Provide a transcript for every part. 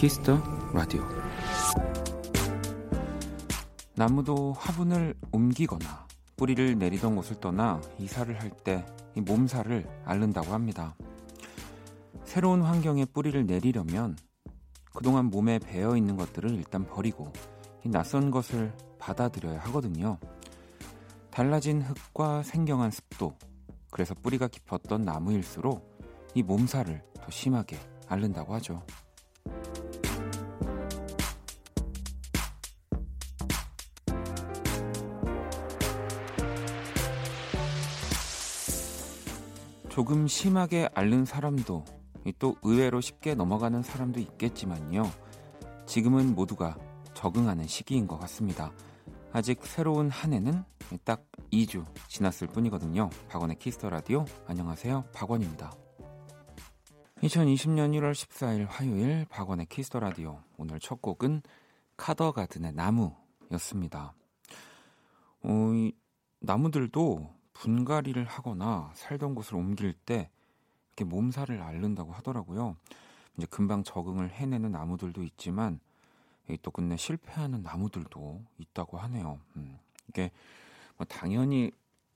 Kiss the Radio 나무도 화분을 옮기거나 뿌리를 내리던 곳을 떠나 이사를 할 때 몸살을 앓는다고 합니다. 새로운 환경에 뿌리를 내리려면 그동안 몸에 배어 있는 것들을 일단 버리고 낯선 것을 받아들여야 하거든요. 달라진 흙과 생경한 습도, 그래서 뿌리가 깊었던 나무일수록 이 몸살을 더 심하게 앓는다고 하죠. 조금 심하게 앓는 사람도 또 의외로 쉽게 넘어가는 사람도 있겠지만요. 지금은 모두가 적응하는 시기인 것 같습니다. 아직 새로운 한 해는 딱 2주 지났을 뿐이거든요. 박원의 Kiss the Radio. 안녕하세요. 박원입니다. 2020년 1월 14일 화요일 박원의 Kiss the Radio. 오늘 첫 곡은 카더가든의 나무였습니다. 어, 이 나무들도 분갈이를 하거나 살던 곳을 옮길 때 이렇게 몸살을 앓는다고 하더라고요. 이제 금방 적응을 해내는 나무들도 있지만 또 끝내 실패하는 나무들도 있다고 하네요. 음, 이게 뭐 당연히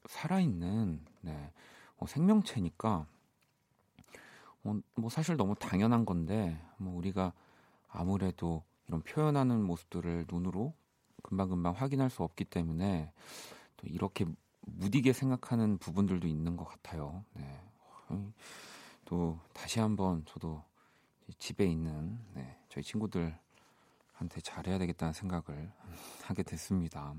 살아있는 네, 뭐 생명체니까 뭐, 뭐 사실 너무 당연한 건데 뭐 우리가 아무래도 이런 표현하는 모습들을 눈으로 금방금방 확인할 수 없기 때문에 또 이렇게 무디게 생각하는 부분들도 있는 것 같아요. 네. 또 다시 한번 저도 집에 있는 네, 저희 친구들한테 잘해야 되겠다는 생각을 하게 됐습니다.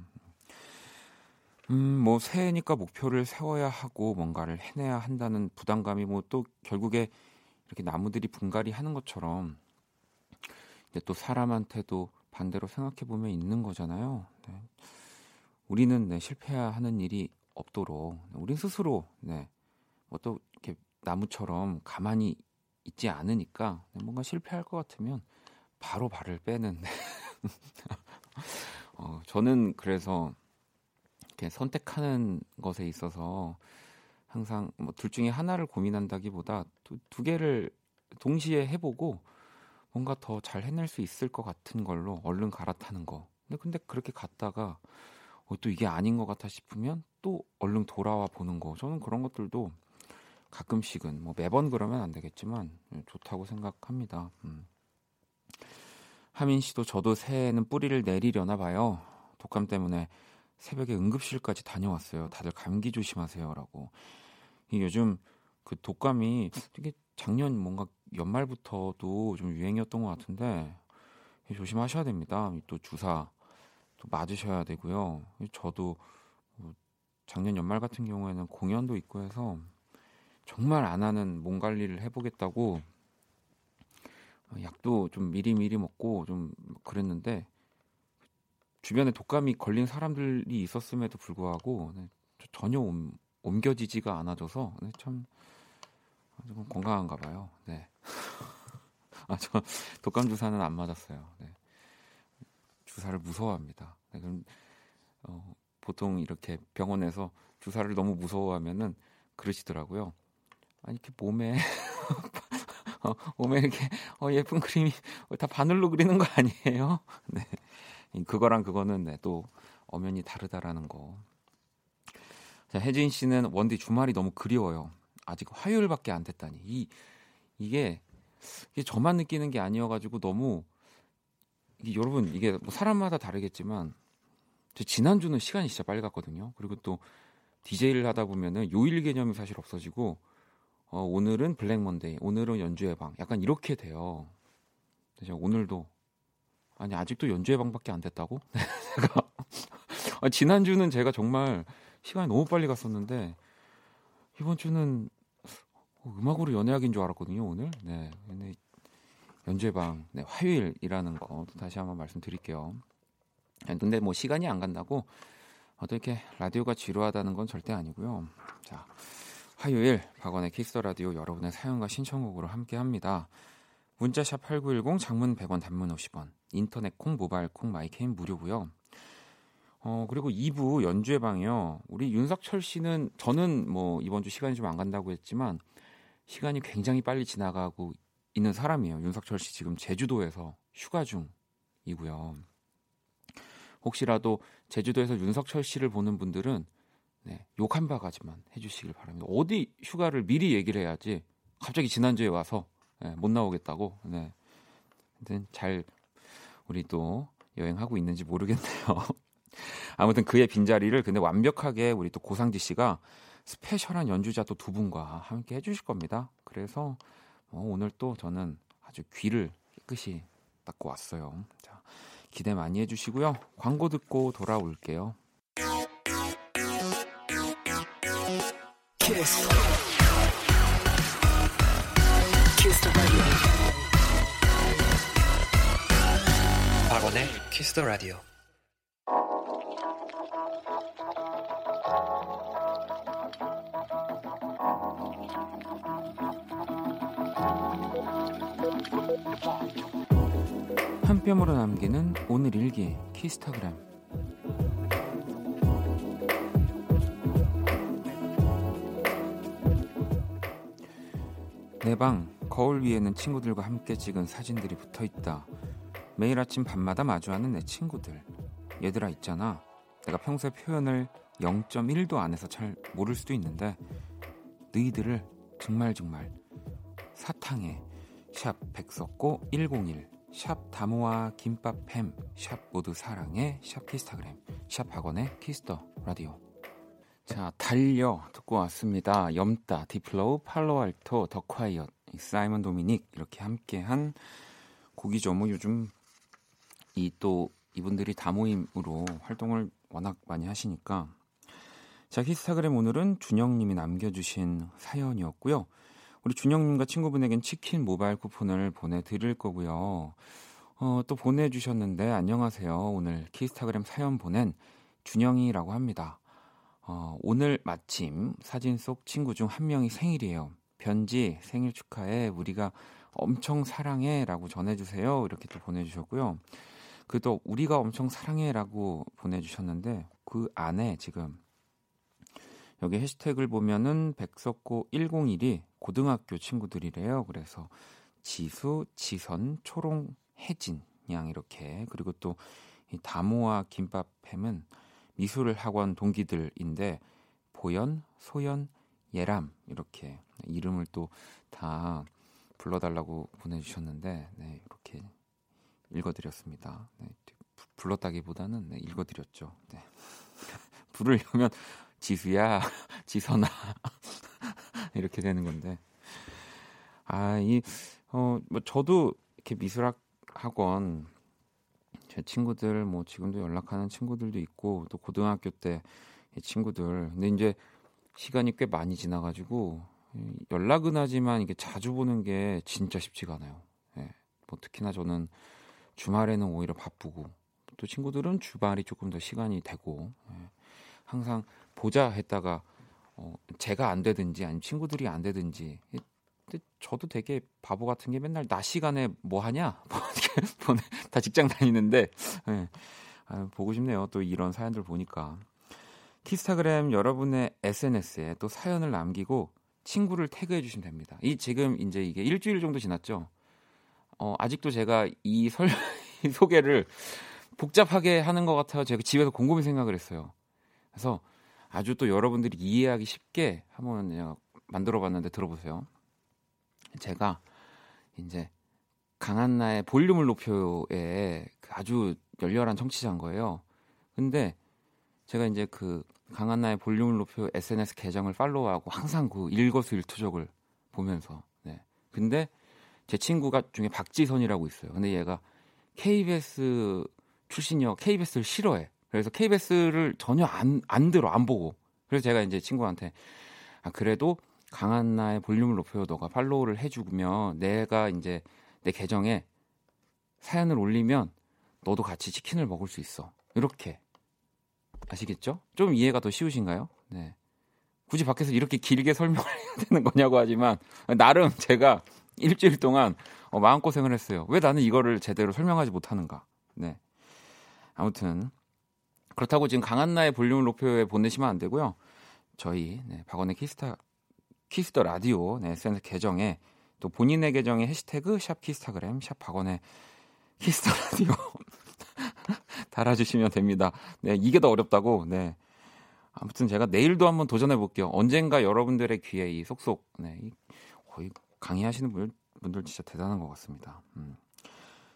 음, 뭐 새해니까 목표를 세워야 하고 뭔가를 해내야 한다는 부담감이 뭐 또 결국에 이렇게 나무들이 분갈이 하는 것처럼 이제 또 사람한테도 반대로 생각해 보면 있는 거잖아요. 네. 우리는 네, 실패하는 일이 없도록 우리 스스로 네, 뭐또 이렇게 나무처럼 가만히 있지 않으니까 뭔가 실패할 것 같으면 바로 발을 빼는. 어, 저는 그래서 이렇게 선택하는 것에 있어서 항상 뭐 둘 중에 하나를 고민한다기보다 두, 두 개를 동시에 해보고 뭔가 더 잘 해낼 수 있을 것 같은 걸로 얼른 갈아타는 거. 근데 근데 그렇게 갔다가 어, 또 이게 아닌 것 같아 싶으면 또 얼른 돌아와 보는 거. 저는 그런 것들도 가끔씩은 뭐 매번 그러면 안 되겠지만 예, 좋다고 생각합니다. 음. 하민 씨도 저도 새해에는 뿌리를 내리려나 봐요. 독감 때문에 새벽에 응급실까지 다녀왔어요. 다들 감기 조심하세요라고. 요즘 그 독감이 되게 작년 뭔가 연말부터도 좀 유행이었던 것 같은데 조심하셔야 됩니다. 또 주사 또 맞으셔야 되고요. 저도 뭐 작년 연말 같은 경우에는 공연도 있고 해서 정말 안 하는 몸 관리를 해보겠다고 약도 좀 미리미리 먹고 좀 그랬는데 주변에 독감이 걸린 사람들이 있었음에도 불구하고 네, 전혀 옮, 옮겨지지가 않아져서 네, 참 조금 건강한가 봐요. 네. 아, 저 독감 주사는 안 맞았어요. 네. 주사를 무서워합니다. 네, 그럼 어, 보통 이렇게 병원에서 주사를 너무 무서워하면은 그러시더라고요. 아니 이렇게 몸에 어, 몸에 이렇게 어, 예쁜 그림이 다 바늘로 그리는 거 아니에요? 네. 그거랑 그거는 네, 또 엄연히 다르다라는 거. 자, 혜진 씨는 원디 주말이 너무 그리워요. 아직 화요일밖에 안 됐다니. 이 이게 이게 저만 느끼는 게 아니어가지고 너무 이게 여러분 이게 뭐 사람마다 다르겠지만 지난주는 시간이 진짜 빨리 갔거든요. 그리고 또 DJ를 하다 보면은 요일 개념이 사실 없어지고 어, 오늘은 블랙 먼데이, 오늘은 연주의 방. 약간 이렇게 돼요. 제가 오늘도 아니 아직도 연주의 방밖에 안 됐다고? 제가 아, 지난주는 제가 정말 시간이 너무 빨리 갔었는데 이번 주는 음악으로 연애하기인 줄 알았거든요 오늘. 네, 연주의 방, 네, 화요일이라는 거 다시 한번 말씀드릴게요. 근데 뭐 시간이 안 간다고 어떻게 라디오가 지루하다는 건 절대 아니고요. 자, 화요일 박원의 Kiss the Radio 여러분의 사연과 신청곡으로 함께 합니다. 문자 샵 8910 장문 100원 단문 50원 인터넷 콩 모바일 콩 my K는 무료고요. 어, 그리고 2부 연주회 방이요. 우리 윤석철 씨는 저는 뭐 이번 주 시간이 좀 안 간다고 했지만 시간이 굉장히 빨리 지나가고 있는 사람이에요. 윤석철 씨 지금 제주도에서 휴가 중이고요. 혹시라도 제주도에서 윤석철 씨를 보는 분들은 네, 욕 한 바가지만 해주시길 바랍니다. 어디 휴가를 미리 얘기를 해야지 갑자기 지난주에 와서 네, 못 나오겠다고. 네. 잘 우리 또 여행하고 있는지 모르겠네요. 아무튼 그의 빈자리를 근데 완벽하게 우리 또 고상지 씨가 스페셜한 연주자 또 두 분과 함께 해주실 겁니다. 그래서 어, 오늘 또 저는 아주 귀를 깨끗이 닦고 왔어요. 자, 기대 많이 해주시고요. 광고 듣고 돌아올게요. 키스. 키스 박원의 키스 더 라디오. 한 뼘으로 남기는 오늘 일기 키스타그램 내 방 거울 위에는 친구들과 함께 찍은 사진들이 붙어 있다. 매일 아침 밤마다 마주하는 내 친구들. 얘들아 있잖아. 내가 평소에 표현을 0.1도 안 해서 잘 모를 수도 있는데 너희들을 정말 정말 사랑해 샵 백석고 101, 샵 다모아 김밥햄, 샵 모두 사랑해, 샵 키스타그램, 샵 박원의 Kiss the Radio. 자, 달려 듣고 왔습니다. 염따, 딥플로우, 팔로알토, 더콰이엇, 사이먼 도미닉 이렇게 함께한 곡이죠. 뭐 요즘 이 또 이분들이 다모임으로 활동을 워낙 많이 하시니까 자, 키스타그램 오늘은 준영님이 남겨주신 사연이었고요. 우리 준영님과 친구분에겐 치킨 모바일 쿠폰을 보내드릴 거고요. 어, 또 보내주셨는데 안녕하세요. 오늘 키스타그램 사연 보낸 준영이라고 합니다. 어, 오늘 마침 사진 속 친구 중 한 명이 생일이에요. 변지 생일 축하해 우리가 엄청 사랑해 라고 전해주세요. 이렇게 또 보내주셨고요. 그 또 우리가 엄청 사랑해 라고 보내주셨는데 그 안에 지금 여기 해시태그를 보면은 백석고 101이 고등학교 친구들이래요. 그래서 지수, 지선, 초롱, 혜진 양 이렇게 그리고 또 이 다모와 김밥햄은 미술 학원 동기들인데 보연, 소연, 예람 이렇게 이름을 또 다 불러달라고 보내주셨는데 네, 이렇게 읽어드렸습니다. 네, 불렀다기보다는 네, 읽어드렸죠. 네. 부르려면 지수야, 지선아 이렇게 되는 건데 아 이 어 뭐 저도 이렇게 미술학 학원 제 친구들 뭐 지금도 연락하는 친구들도 있고 또 고등학교 때 친구들 근데 이제 시간이 꽤 많이 지나가지고 연락은 하지만 이게 자주 보는 게 진짜 쉽지가 않아요. 예. 뭐 특히나 저는 주말에는 오히려 바쁘고 또 친구들은 주말이 조금 더 시간이 되고 예. 항상 보자 했다가 어, 제가 안 되든지 아니면 친구들이 안 되든지. 저도 되게 바보 같은 게 맨날 낮 시간에 뭐 하냐? 뭐다 직장 다니는데. 네. 아, 보고 싶네요. 또 이런 사연들 보니까. 키스타그램 여러분의 SNS에 또 사연을 남기고 친구를 태그해 주시면 됩니다. 이 지금 이제 이게 일주일 정도 지났죠? 어, 아직도 제가 이 설, 소개를 복잡하게 하는 것 같아서 제가 집에서 곰곰이 생각을 했어요. 그래서 아주 또 여러분들이 이해하기 쉽게 한번 만들어 봤는데 들어보세요. 제가 이제 강한나의 볼륨을 높여요에 그 아주 열렬한 청취자인 거예요. 근데 제가 이제 그 강한나의 볼륨을 높여 SNS 계정을 팔로우하고 항상 그 일거수일투족을 보면서 네. 근데 제 친구가 중에 박지선이라고 있어요. 근데 얘가 KBS 출신이요. KBS를 싫어해. 그래서 KBS를 전혀 안, 안 들어, 안 보고. 그래서 제가 이제 친구한테, 아, 그래도 강한 나의 볼륨을 높여 너가 팔로우를 해주면 내가 이제 내 계정에 사연을 올리면 너도 같이 치킨을 먹을 수 있어. 이렇게. 아시겠죠? 좀 이해가 더 쉬우신가요? 네. 굳이 밖에서 이렇게 길게 설명을 해야 되는 거냐고 하지만 나름 제가 일주일 동안 어, 마음고생을 했어요. 왜 나는 이거를 제대로 설명하지 못하는가. 네. 아무튼 그렇다고 지금 강한나의 볼륨을 높여요에 보내시면 안 되고요. 저희 네, 박원의 키스타 Kiss the Radio 네, SNS 계정에 또 본인의 계정에 해시태그 샵 키스타그램 샵 박원의 Kiss the Radio 달아주시면 됩니다. 네, 이게 더 어렵다고. 네. 아무튼 제가 내일도 한번 도전해 볼게요. 언젠가 여러분들의 귀에 이 속속 네, 거의 강의하시는 분, 분들 진짜 대단한 것 같습니다. 음.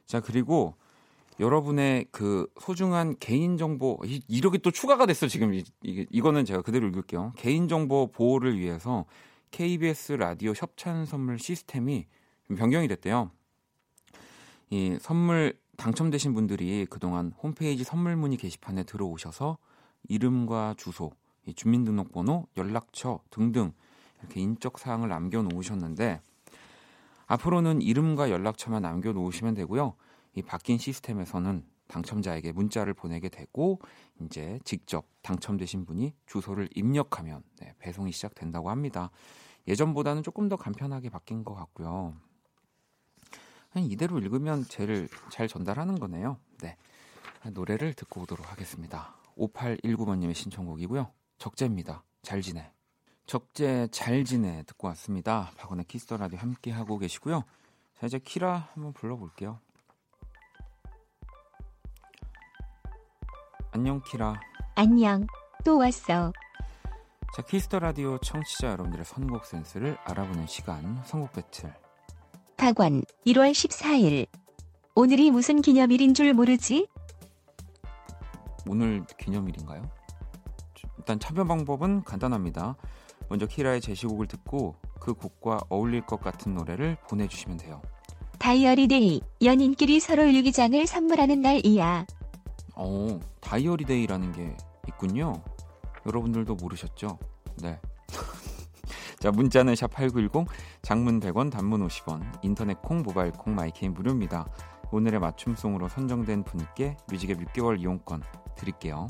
자 그리고 여러분의 그 소중한 개인 정보 이렇게 또 추가가 됐어 지금 이, 이 이거는 제가 그대로 읽을게요. 개인 정보 보호를 위해서 KBS 라디오 협찬 선물 시스템이 변경이 됐대요. 이 선물 당첨되신 분들이 그동안 홈페이지 선물 문의 게시판에 들어오셔서 이름과 주소, 주민등록번호, 연락처 등등 이렇게 인적 사항을 남겨 놓으셨는데 앞으로는 이름과 연락처만 남겨 놓으시면 되고요. 이 바뀐 시스템에서는 당첨자에게 문자를 보내게 되고 이제 직접 당첨되신 분이 주소를 입력하면 네, 배송이 시작된다고 합니다. 예전보다는 조금 더 간편하게 바뀐 것 같고요. 이대로 읽으면 제일 잘 전달하는 거네요. 네. 노래를 듣고 오도록 하겠습니다. 5819번님의 신청곡이고요. 적재입니다. 잘 지내. 적재 잘 지내 듣고 왔습니다. 박원의 Kiss the Radio 함께 하고 계시고요. 자 이제 키라 한번 불러볼게요. 안녕 키라. 안녕. 또 왔어. 자 Kiss the Radio 청취자 여러분들의 선곡 센스를 알아보는 시간 선곡 배틀. 박원 1월 14일. 오늘이 무슨 기념일인 줄 모르지? 오늘 기념일인가요? 일단 참여 방법은 간단합니다. 먼저 키라의 제시곡을 듣고 그 곡과 어울릴 것 같은 노래를 보내주시면 돼요. 다이어리 데이 연인끼리 서로 일기장을 선물하는 날이야. 어, 다이어리 데이라는 게 있군요. 여러분들도 모르셨죠? 네. 자, 문자는 샵8910, 장문 100원, 단문 50원, 인터넷 콩, 모바일 콩, 마이케이는 무료입니다. 오늘의 맞춤송으로 선정된 분께 뮤직앱 6개월 이용권 드릴게요.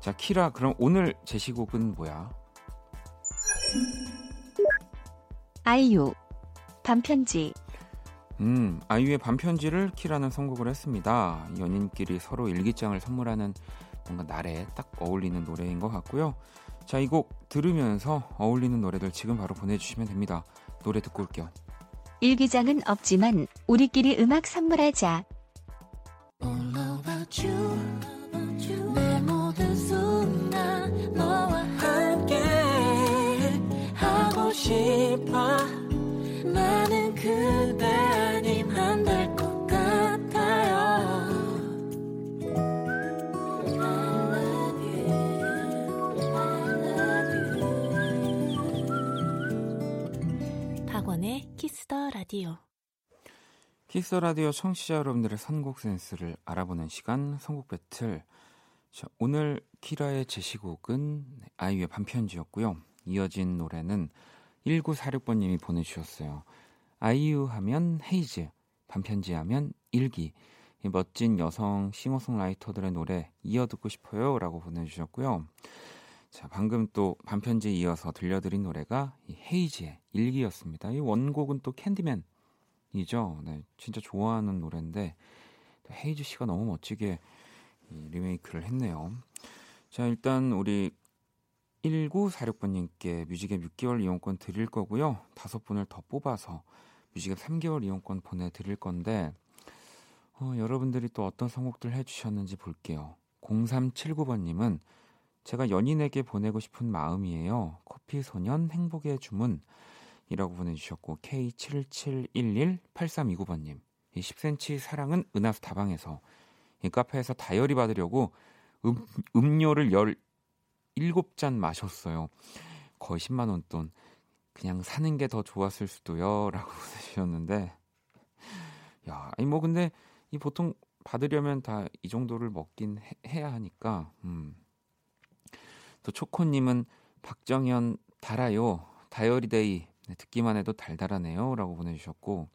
자, 키라, 그럼 오늘 제시곡은 뭐야? 아이유, 밤편지. 음, 아이유의 밤편지를 키라는 선곡을 했습니다. 연인끼리 서로 일기장을 선물하는 뭔가 날에 딱 어울리는 노래인 것 같고요. 자, 이 곡 들으면서 어울리는 노래들 지금 바로 보내주시면 됩니다. 노래 듣고 올게요. 일기장은 없지만 우리끼리 음악 선물하자. 싶어 라디오 키스 더 라디오 청취자 여러분들의 선곡 센스를 알아보는 시간 선곡 배틀 자, 오늘 키라의 제시곡은 아이유의 밤편지였고요 이어진 노래는 1946번님이 보내주셨어요. 아이유 하면 헤이즈, 밤편지 하면 일기. 멋진 여성 싱어송라이터들의 노래 이어 듣고 싶어요. 라고 보내주셨고요. 자, 방금 또 밤편지에 이어서 들려드린 노래가 이 헤이즈의 일기였습니다. 이 원곡은 또 캔디맨이죠. 네, 진짜 좋아하는 노래인데 헤이즈 씨가 너무 멋지게 리메이크를 했네요. 자, 일단 우리 1946번님께 뮤직앱 6개월 이용권 드릴 거고요. 다섯 분을 더 뽑아서 뮤직앱 3개월 이용권 보내드릴 건데 어, 여러분들이 또 어떤 선곡들 해주셨는지 볼게요. 0379번님은 제가 연인에게 보내고 싶은 마음이에요. 커피 소년 행복의 주문 이라고 보내주셨고 K77118329번님 이 10cm 사랑은 은하수 다방에서 이 카페에서 다이어리 받으려고 음, 음료를 열 일곱 잔 마셨어요. 거의 10만 원 돈. 그냥 사는 게 더 좋았을 수도요 라고 보내주셨는데 야, 아니 뭐 근데 이 보통 받으려면 다 이 정도를 먹긴 해, 야 하니까 음. 또 초코님은 박정현 달아요 다이어리데이 네, 듣기만 해도 달달하네요 라고 보내주셨고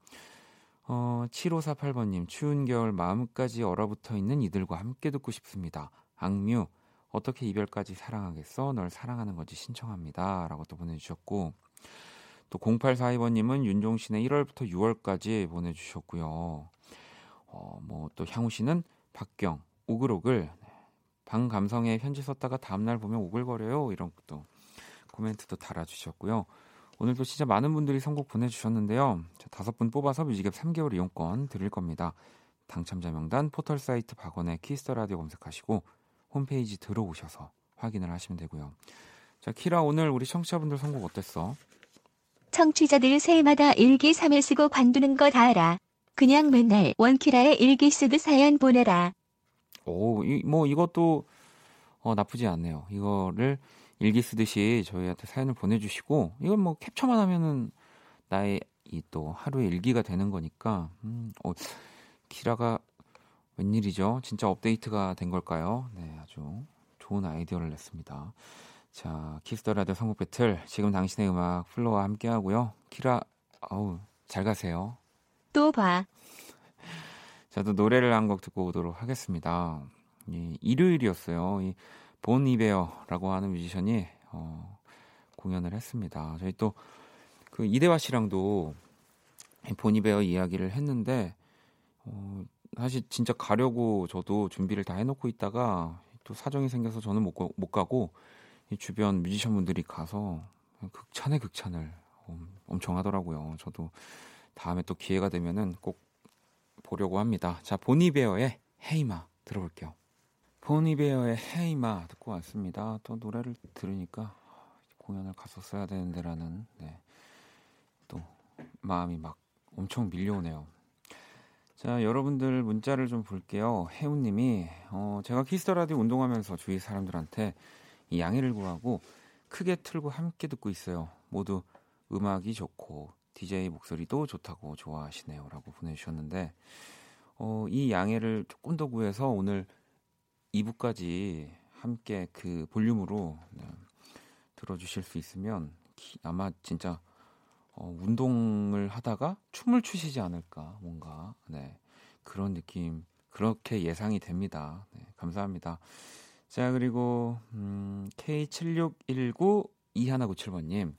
어, 7548번님 추운 겨울 마음까지 얼어붙어 있는 이들과 함께 듣고 싶습니다. 악뮤 어떻게 이별까지 사랑하겠어? 널 사랑하는 거지 신청합니다. 라고 또 보내주셨고 또 0842번님은 윤종신의 1월부터 6월까지 보내주셨고요. 어, 뭐 또 향우 씨는 박경, 오글오글 방 감성에 편지 썼다가 다음날 보면 오글거려요. 이런 것도 코멘트도 달아주셨고요. 오늘도 진짜 많은 분들이 선곡 보내주셨는데요. 다섯 분 뽑아서 뮤직앱 3개월 이용권 드릴 겁니다. 당첨자 명단 포털 사이트 박원의 키스 더 라디오 검색하시고 홈페이지 들어오셔서 확인을 하시면 되고요. 자, 키라 오늘 우리 청취자분들 선곡 어땠어? 청취자들 새해마다 일기 3일 쓰고 관두는 거 다 알아. 그냥 맨날 원키라의 일기 쓰듯 사연 보내라. 오, 이, 뭐 이것도 어, 나쁘지 않네요. 이거를 일기 쓰듯이 저희한테 사연을 보내주시고 이건 뭐 캡처만 하면은 나의 이 또 하루의 일기가 되는 거니까 음, 어, 키라가 웬일이죠? 진짜 업데이트가 된 걸까요? 네, 아주 좋은 아이디어를 냈습니다. 자, 키스 더 라디오 선곡 배틀 지금 당신의 음악 플로와 함께 하고요. 키라 아우 잘 가세요. 또 봐. 저도 노래를 한 곡 듣고 오도록 하겠습니다. 이, 일요일이었어요. 이 본 이베어라고 하는 뮤지션이 어, 공연을 했습니다. 저희 또 그 이대화 씨랑도 본 이베어 이야기를 했는데 어, 사실 진짜 가려고 저도 준비를 다 해놓고 있다가 또 사정이 생겨서 저는 못, 못 가고 이 주변 뮤지션 분들이 가서 극찬의 극찬을 엄청 하더라고요. 저도 다음에 또 기회가 되면은 꼭 보려고 합니다. 자, Bon Iver의 Hey, Ma 들어볼게요. Bon Iver의 Hey, Ma 듣고 왔습니다. 또 노래를 들으니까 공연을 갔었어야 되는데라는 네. 또 마음이 막 엄청 밀려오네요. 자, 여러분들 문자를 좀 볼게요. 혜우님이 어, 제가 키스 더 라디오 운동하면서 주위 사람들한테 이 양해를 구하고 크게 틀고 함께 듣고 있어요. 모두 음악이 좋고 DJ 목소리도 좋다고 좋아하시네요 라고 보내주셨는데 어, 이 양해를 조금 더 구해서 오늘 2부까지 함께 그 볼륨으로 네, 들어주실 수 있으면 기, 아마 진짜 어, 운동을 하다가 춤을 추시지 않을까 뭔가 네, 그런 느낌 그렇게 예상이 됩니다. 네, 감사합니다. 자 그리고 음, K7619 2197번님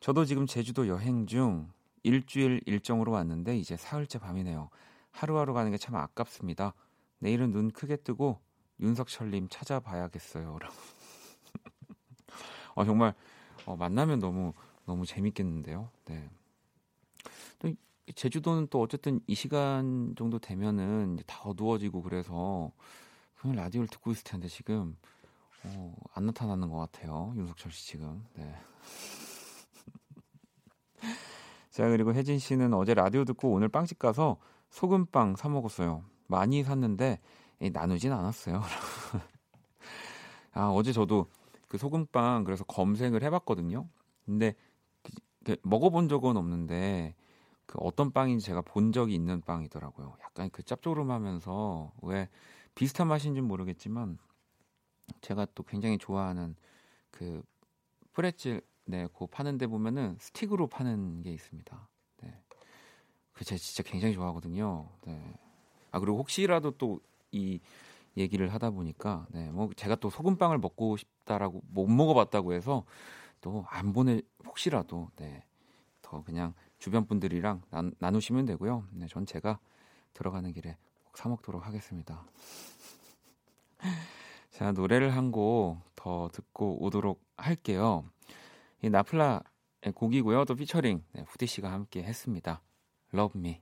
저도 지금 제주도 여행 중 일주일 일정으로 왔는데 이제 사흘째 밤이네요. 하루하루 가는 게 참 아깝습니다. 내일은 눈 크게 뜨고 윤석철님 찾아봐야겠어요. 어, 정말 어, 만나면 너무 너무 재밌겠는데요. 네. 또 제주도는 또 어쨌든 이 시간 정도 되면은 다 어두워지고 그래서 그냥 라디오를 듣고 있을 텐데 지금 어, 안 나타나는 것 같아요. 윤석철 씨 지금. 네. 자 그리고 혜진 씨는 어제 라디오 듣고 오늘 빵집 가서 소금빵 사 먹었어요. 많이 샀는데 나누진 않았어요. 아 어제 저도 그 소금빵 그래서 검색을 해 봤거든요. 근데 그, 그 먹어 본 적은 없는데 그 어떤 빵인지 제가 본 적이 있는 빵이더라고요. 약간 그 짭조름하면서 왜 비슷한 맛인지 모르겠지만 제가 또 굉장히 좋아하는 그 프레첼 네, 그 파는 데 보면은 스틱으로 파는 게 있습니다. 네. 그 제가 진짜 굉장히 좋아하거든요. 네. 아 그리고 혹시라도 또 이 얘기를 하다 보니까 네, 뭐 제가 또 소금빵을 먹고 싶다라고 못 먹어 봤다고 해서 또 안 보내 혹시라도 네, 더 그냥 주변 분들이랑 나, 나누시면 되고요. 네, 전 제가 들어가는 길에 사 먹도록 하겠습니다. 자 노래를 한 곡 더 듣고 오도록 할게요. 이 나플라 곡이고요. 또 피처링 네, 후디 씨가 함께 했습니다. Love Me.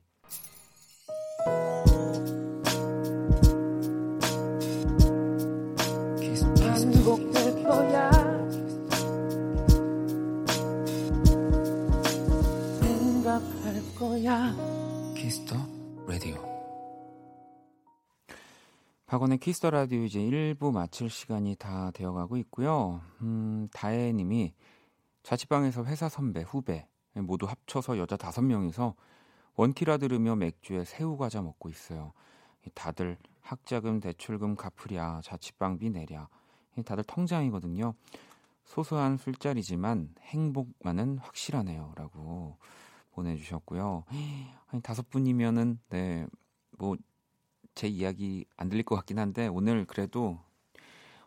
거야. 생각할 거야. 키스 더 라디오. 박원의 키스 더 라디오 이제 1부 마칠 시간이 다 되어가고 있고요. 음, 다혜님이 자취방에서 회사 선배, 후배 모두 합쳐서 여자 다섯 명이서 원키라 들으며 맥주에 새우 과자 먹고 있어요. 다들 학자금, 대출금 갚으랴, 자취방비 내랴. 다들 통장이거든요. 소소한 술자리지만 행복만은 확실하네요 라고 보내주셨고요. 아니 다섯 분이면은 네 뭐 제 이야기 안 들릴 것 같긴 한데 오늘 그래도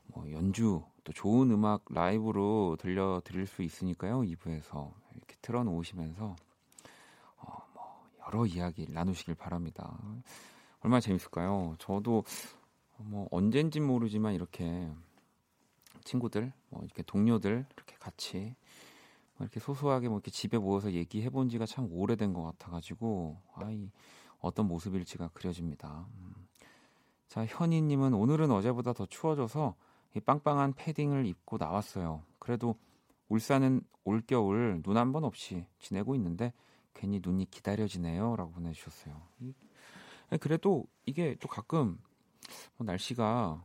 뭐 연주 또 좋은 음악 라이브로 들려드릴 수 있으니까요. 2부에서 이렇게 틀어놓으시면서 어, 뭐 여러 이야기 나누시길 바랍니다. 얼마나 재밌을까요? 저도 뭐 언젠진 모르지만 이렇게 친구들, 뭐 이렇게 동료들 이렇게 같이 뭐 이렇게 소소하게 뭐 이렇게 집에 모여서 얘기해 본 지가 참 오래된 것 같아가지고 아이 어떤 모습일지가 그려집니다. 음. 자 현희님은 오늘은 어제보다 더 추워져서 이 빵빵한 패딩을 입고 나왔어요. 그래도 울산은 올겨울 눈 한 번 없이 지내고 있는데 괜히 눈이 기다려지네요 라고 보내주셨어요. 그래도 이게 또 가끔 뭐 날씨가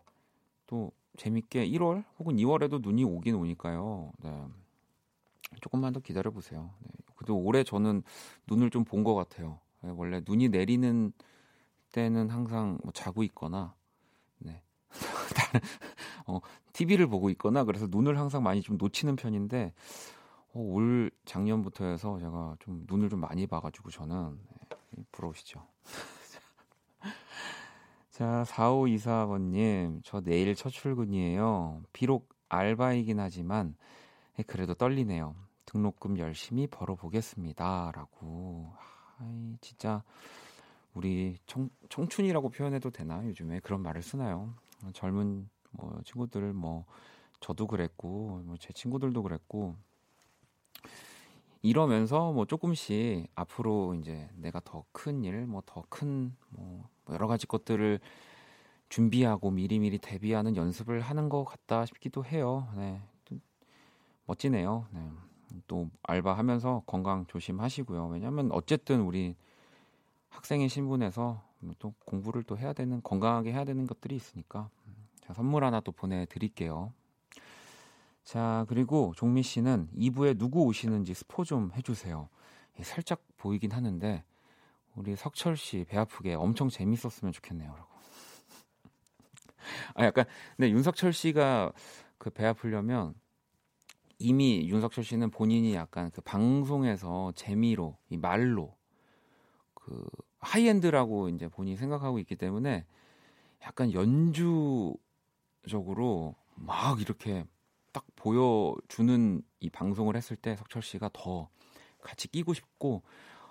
또 재밌게 1월 혹은 2월에도 눈이 오긴 오니까요. 네. 조금만 더 기다려 보세요. 네. 그래도 올해 저는 눈을 좀 본 것 같아요. 네. 원래 눈이 내리는 때는 항상 뭐 자고 있거나, 네. 어, TV를 보고 있거나 그래서 눈을 항상 많이 좀 놓치는 편인데 어, 올 작년부터 해서 제가 좀 눈을 좀 많이 봐가지고 저는 네, 부러우시죠. 자, 4524번님, 저 내일 첫 출근이에요. 비록 알바이긴 하지만, 예, 그래도 떨리네요. 등록금 열심히 벌어보겠습니다. 라고. 아이, 진짜, 우리 청, 청춘이라고 표현해도 되나? 요즘에 그런 말을 쓰나요? 젊은 뭐 친구들, 뭐, 저도 그랬고, 뭐 제 친구들도 그랬고, 이러면서 뭐 조금씩 앞으로 이제 내가 더 큰 일, 뭐 더큰뭐 여러 가지 것들을 준비하고 미리미리 대비하는 연습을 하는 것 같다 싶기도 해요. 네. 멋지네요. 네. 또 알바하면서 건강 조심하시고요. 왜냐하면 어쨌든 우리 학생의 신분에서 또 공부를 또 해야 되는 건강하게 해야 되는 것들이 있으니까 자, 선물 하나 또 보내드릴게요. 자, 그리고 종미 씨는 2부에 누구 오시는지 스포 좀 해주세요. 예, 살짝 보이긴 하는데, 우리 석철 씨 배 아프게 엄청 재밌었으면 좋겠네요. 라고. 아, 약간, 근데 윤석철 씨가 그 배 아프려면 이미 윤석철 씨는 본인이 약간 그 방송에서 재미로, 이 말로, 그 high-end라고 이제 본인이 생각하고 있기 때문에 약간 연주 적으로 막 이렇게 딱 보여주는 이 방송을 했을 때 석철 씨가 더 같이 끼고 싶고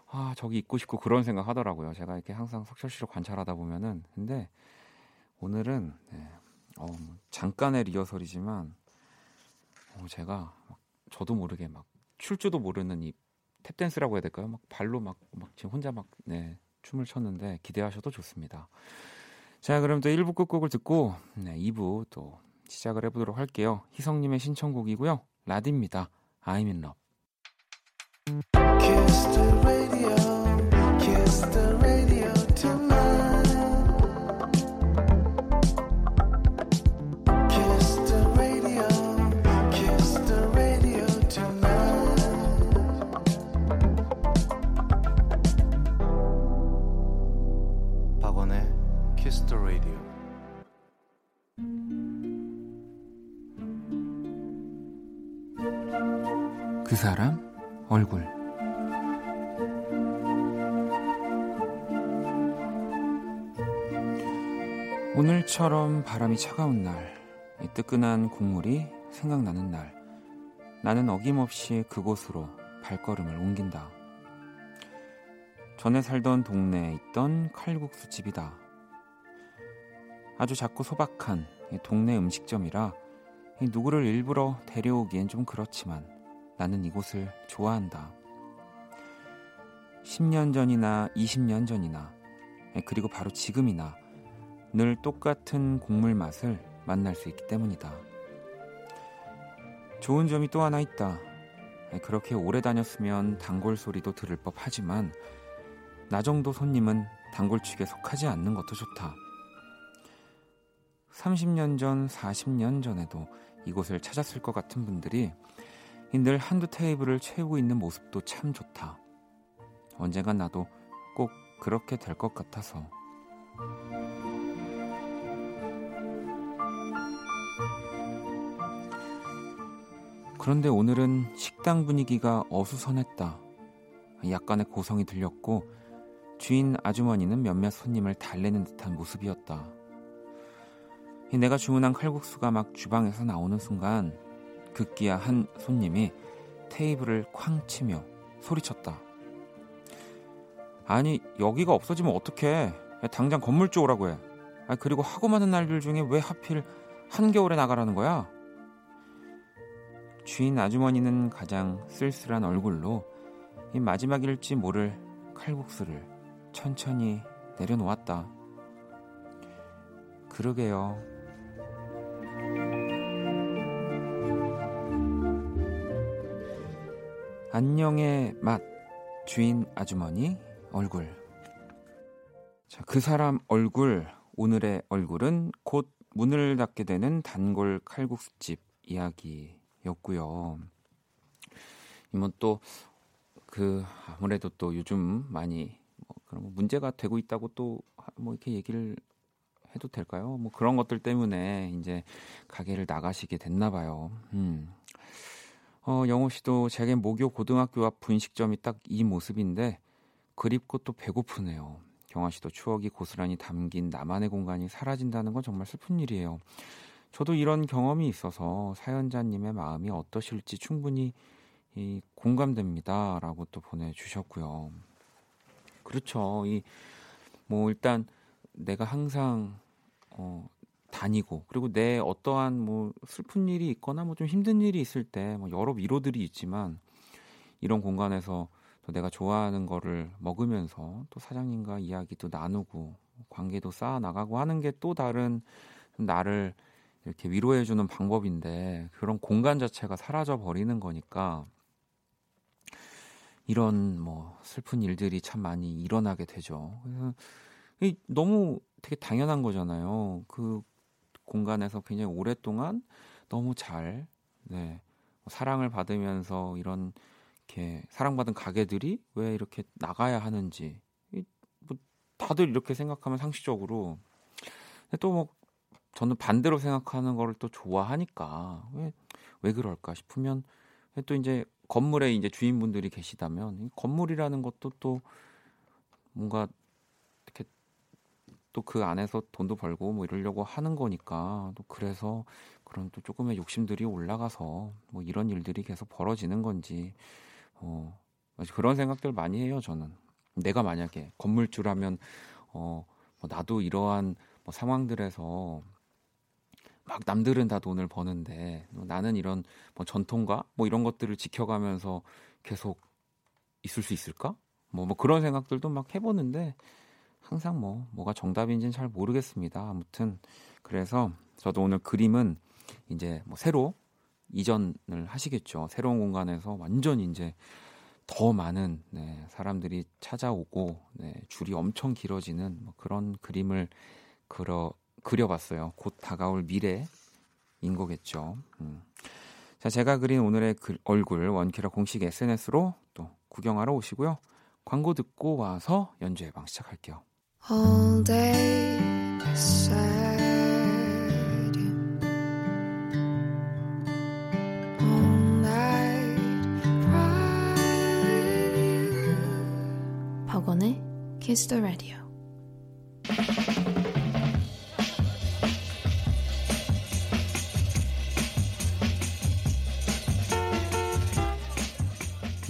아 저기 있고 싶고 그런 생각 하더라고요. 제가 이렇게 항상 석철 씨를 관찰하다 보면은 근데 오늘은 네, 어, 뭐 잠깐의 리허설이지만 어, 제가 저도 모르게 막 출 줄도 모르는 이 탭댄스라고 해야 될까요? 막 발로 막, 막 지금 혼자 막 네, 춤을 췄는데 기대하셔도 좋습니다. 자, 그럼 또 1부 끝곡을 듣고 네, 2부 또 시작을 해보도록 할게요. 희성님의 신청곡이고요. 라디입니다. I'm in love. 처럼 바람이 차가운 날, 이 뜨끈한 국물이 생각나는 날, 나는 어김없이 그곳으로 발걸음을 옮긴다. 전에 살던 동네에 있던 칼국수 집이다. 아주 작고 소박한 동네 음식점이라 누구를 일부러 데려오기엔 좀 그렇지만 나는 이곳을 좋아한다. 10년 전이나 20년 전이나 그리고 바로 지금이나 늘 똑같은 곡물 맛을 만날 수 있기 때문이다. 좋은 점이 또 하나 있다. 그렇게 오래 다녔으면 단골 소리도 들을 법 하지만 나 정도 손님은 단골축에 속하지 않는 것도 좋다. 30년 전, 40년 전에도 이곳을 찾았을 것 같은 분들이 늘 한두 테이블을 채우고 있는 모습도 참 좋다. 언젠간 나도 꼭 그렇게 될 것 같아서. 그런데 오늘은 식당 분위기가 어수선했다. 약간의 고성이 들렸고 주인 아주머니는 몇몇 손님을 달래는 듯한 모습이었다. 내가 주문한 칼국수가 막 주방에서 나오는 순간 급기야 한 손님이 테이블을 쾅 치며 소리쳤다. 아니, 여기가 없어지면 어떡해. 당장 건물 쪽으라고 해. 아, 그리고 하고 많은 날들 중에 왜 하필 한겨울에 나가라는 거야? 주인 아주머니는 가장 쓸쓸한 얼굴로 이 마지막일지 모를 칼국수를 천천히 내려놓았다. 그러게요. 안녕의 맛 주인 아주머니 얼굴 자, 그 사람 얼굴 오늘의 얼굴은 곧 문을 닫게 되는 단골 칼국수집 이야기 였고요. 이건 또그 아무래도 또 요즘 많이 뭐 그런 문제가 되고 있다고 또 뭐 이렇게 얘기를 해도 될까요? 뭐 그런 것들 때문에 이제 가게를 나가시게 됐나 봐요. 음. 어, 영호 씨도 제게 모교 고등학교 앞 분식점이 딱 이 모습인데 그립고 또 배고프네요. 경아 씨도 추억이 고스란히 담긴 나만의 공간이 사라진다는 건 정말 슬픈 일이에요. 저도 이런 경험이 있어서 사연자님의 마음이 어떠실지 충분히 이 공감됩니다 라고 또 보내주셨고요. 그렇죠. 이 뭐 일단 내가 항상 어 다니고 그리고 내 어떠한 뭐 슬픈 일이 있거나 뭐 좀 힘든 일이 있을 때 뭐 여러 위로들이 있지만 이런 공간에서 또 내가 좋아하는 거를 먹으면서 또 사장님과 이야기도 나누고 관계도 쌓아 나가고 하는 게 또 다른 나를 이렇게 위로해 주는 방법인데 그런 공간 자체가 사라져 버리는 거니까 이런 뭐 슬픈 일들이 참 많이 일어나게 되죠. 너무 되게 당연한 거잖아요. 그 공간에서 굉장히 오랫동안 너무 잘 네, 사랑을 받으면서 이런 이렇게 사랑받은 가게들이 왜 이렇게 나가야 하는지 뭐 다들 이렇게 생각하면 상식적으로 또뭐 저는 반대로 생각하는 거를 또 좋아하니까 왜 왜 그럴까 싶으면 또 이제 건물에 이제 주인분들이 계시다면 건물이라는 것도 또 뭔가 이렇게 또 그 안에서 돈도 벌고 뭐 이러려고 하는 거니까 또 그래서 그런 또 조금의 욕심들이 올라가서 뭐 이런 일들이 계속 벌어지는 건지 어, 그런 생각들 많이 해요, 저는. 내가 만약에 건물주라면, 어, 뭐 나도 이러한 뭐 상황들에서 막 남들은 다 돈을 버는데 뭐 나는 이런 뭐 전통과 뭐 이런 것들을 지켜가면서 계속 있을 수 있을까? 뭐, 뭐 그런 생각들도 막 해보는데 항상 뭐 뭐가 정답인지는 잘 모르겠습니다. 아무튼 그래서 저도 오늘 그림은 이제 뭐 새로 이전을 하시겠죠. 새로운 공간에서 완전 이제 더 많은 네, 사람들이 찾아오고 네, 줄이 엄청 길어지는 뭐 그런 그림을 그려 그려봤어요. 곧 다가올 미래인 거겠죠. 음. 자, 제가 그린 오늘의 글, 얼굴 원키라 공식 SNS로 또 구경하러 오시고요. 광고 듣고 와서 연주 예방 시작할게요. All day Kiss the Radio.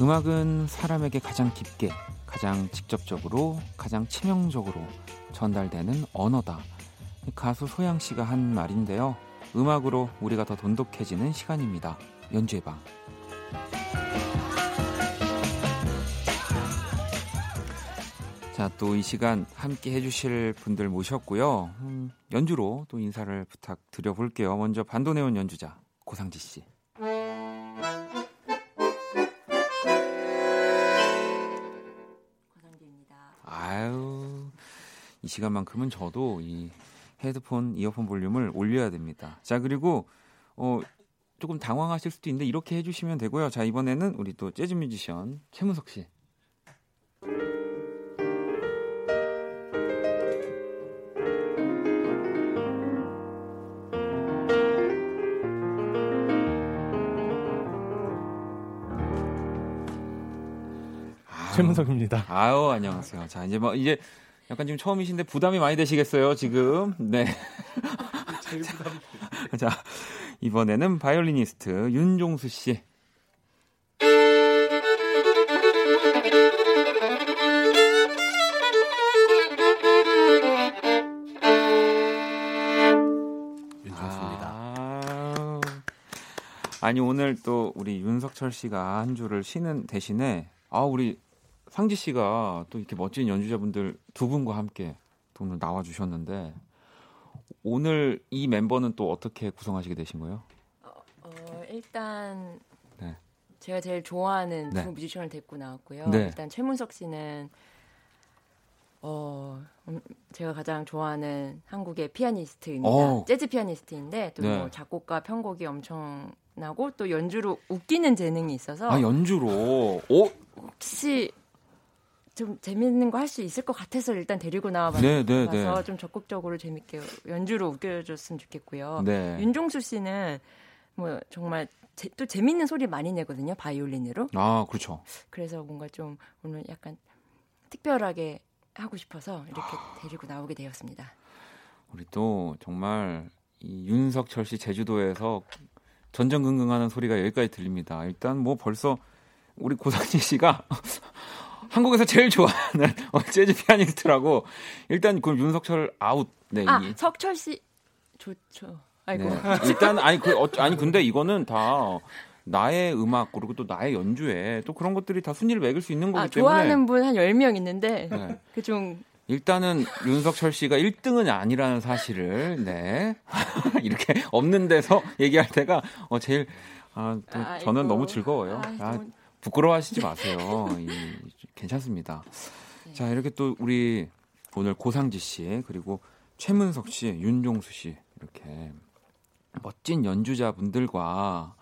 음악은 사람에게 가장 깊게, 가장 직접적으로, 가장 치명적으로 전달되는 언어다. 가수 소양 씨가 한 말인데요. 음악으로 우리가 더 돈독해지는 시간입니다. 연주의 방. 자, 또 이 시간 함께 해주실 분들 모셨고요. 음, 연주로 또 인사를 부탁드려 볼게요. 먼저 반도네온 연주자 고상지 씨. 시간만큼은 저도 이 헤드폰, 이어폰 볼륨을 올려야 됩니다. 자, 그리고 어 조금 당황하실 수도 있는데 이렇게 해주시면 되고요. 자, 이번에는 우리 또 재즈 뮤지션 최문석 씨. 최문석입니다. 아유 안녕하세요. 자 이제 뭐 이제 약간 지금 처음이신데 부담이 많이 되시겠어요, 지금. 네. 자, 이번에는 바이올리니스트 윤종수 씨. 아... 아니 오늘 또 우리 윤석철 씨가 한 주를 쉬는 대신에 아 우리 상지 씨가 또 이렇게 멋진 연주자분들 두 분과 함께 오늘 나와 주셨는데 오늘 이 멤버는 또 어떻게 구성하시게 되신 거예요? 어, 어, 일단 네. 제가 제일 좋아하는 네. 두 뮤지션을 데리고 나왔고요. 네. 일단 최문석 씨는 어 음, 제가 가장 좋아하는 한국의 피아니스트입니다. 오. 재즈 피아니스트인데 또 네. 뭐 작곡가 편곡이 엄청 나고 또 연주로 웃기는 재능이 있어서 아 연주로 오 혹시 좀 재밌는 거 할 수 있을 것 같아서 일단 데리고 나와봐서 네, 네, 네. 좀 적극적으로 재밌게 연주로 웃겨줬으면 좋겠고요. 네. 윤종수 씨는 뭐 정말 제- 또 재밌는 소리 많이 내거든요 바이올린으로. 아 그렇죠. 그래서 뭔가 좀 오늘 약간 특별하게 하고 싶어서 이렇게 아. 데리고 나오게 되었습니다. 우리 또 정말 이 윤석철 씨 제주도에서 전전긍긍하는 소리가 여기까지 들립니다. 일단 뭐 벌써 우리 고상진 씨가 한국에서 제일 좋아하는 어, 재즈 피아니스트라고 일단 그 윤석철 아웃. 네. 아 이- 석철 씨 좋죠. 아이고 네. 일단 아니 그 어, 아니 근데 이거는 다 나의 음악 그리고 또 나의 연주에 또 그런 것들이 다 순위를 매길 수 있는 거기 아, 때문에 좋아하는 분 한 10명 있는데 네. 그중 일단은 윤석철 씨가 1등은 아니라는 사실을 네 이렇게 없는 데서 얘기할 때가 어 제일 아, 또. 저는 너무 즐거워요. 아, 부끄러워하시지 마세요. 이, 괜찮습니다. 네. 자 이렇게 또 우리 오늘 고상지 씨 그리고 최문석 씨, 윤종수 씨 이렇게 멋진 연주자분들과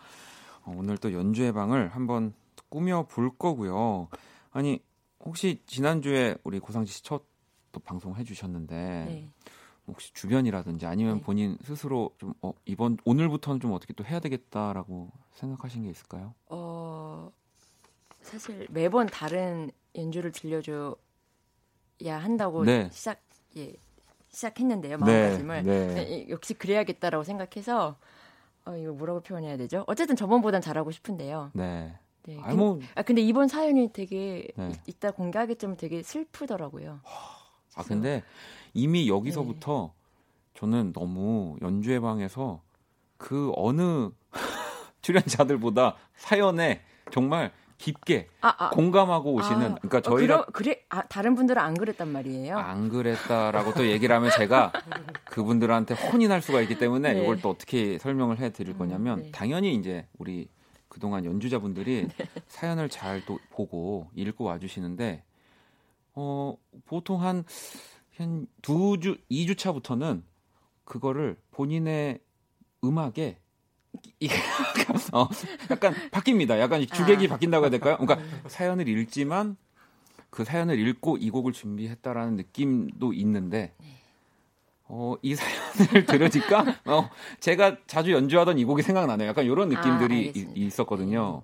어, 오늘 또 연주회 방을 한번 꾸며 볼 거고요. 아니 혹시 지난주에 우리 고상지 씨 첫 또 방송 해주셨는데 네. 혹시 주변이라든지 아니면 네. 본인 스스로 좀 어, 이번 오늘부터는 좀 어떻게 또 해야 되겠다라고 생각하신 게 있을까요? 어 사실 매번 다른 연주를 들려줘야 한다고 네. 시작 예 시작했는데요 마음가짐을 네. 네, 이- 역시 그래야겠다라고 생각해서 어 이거 뭐라고 표현해야 되죠? 어쨌든 저번보단 잘하고 싶은데요. 네. 네. 아니 뭐 아 근데 이번 사연이 되게 네. 이- 이따 공개하겠지만 되게 슬프더라고요. 아 근데 이미 여기서부터 저는 너무 연주회 방에서 그 어느 출연자들보다 사연에 정말 깊게 아, 아. 공감하고 오시는 아, 그러니까 어, 저희가 그래 아, 다른 분들은 안 그랬단 말이에요. 안 그랬다라고 또 얘기를 하면 제가 그분들한테 혼이 날 수가 있기 때문에 네. 이걸 또 어떻게 설명을 해 드릴 거냐면 네. 당연히 이제 우리 그동안 연주자분들이 사연을 잘 또 보고 읽고 와 주시는데 어 보통 한 한 두 주, 이 주 차부터는 그거를 본인의 음악에 이- 어, 약간 바뀝니다. 약간 주객이 아. 바뀐다고 해야 될까요? 그러니까 사연을 읽지만 그 사연을 읽고 이 곡을 준비했다라는 느낌도 있는데 어, 이 사연을 들으니까 어, 제가 자주 연주하던 이 곡이 생각나네요. 약간 이런 아, 느낌들이 알겠습니다. 이- 있었거든요.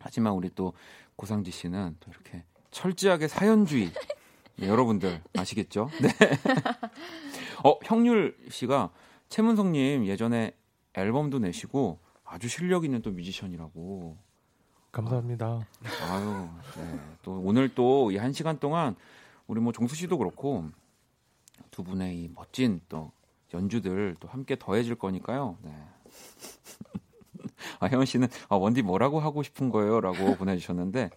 하지만 우리 또 고상지 씨는 또 이렇게 철저하게 사연주의 네, 여러분들 아시겠죠? 네. 어, 형률 씨가 최문성님 예전에 앨범도 내시고 아주 실력 있는 또 뮤지션이라고. 감사합니다. 아유, 네. 또 오늘 또 이 한 시간 동안 우리 뭐 종수 씨도 그렇고 두 분의 이 멋진 또 연주들 또 함께 더해질 거니까요. 네. 아, 혜원 씨는 아, 원디 뭐라고 하고 싶은 거예요?라고 보내주셨는데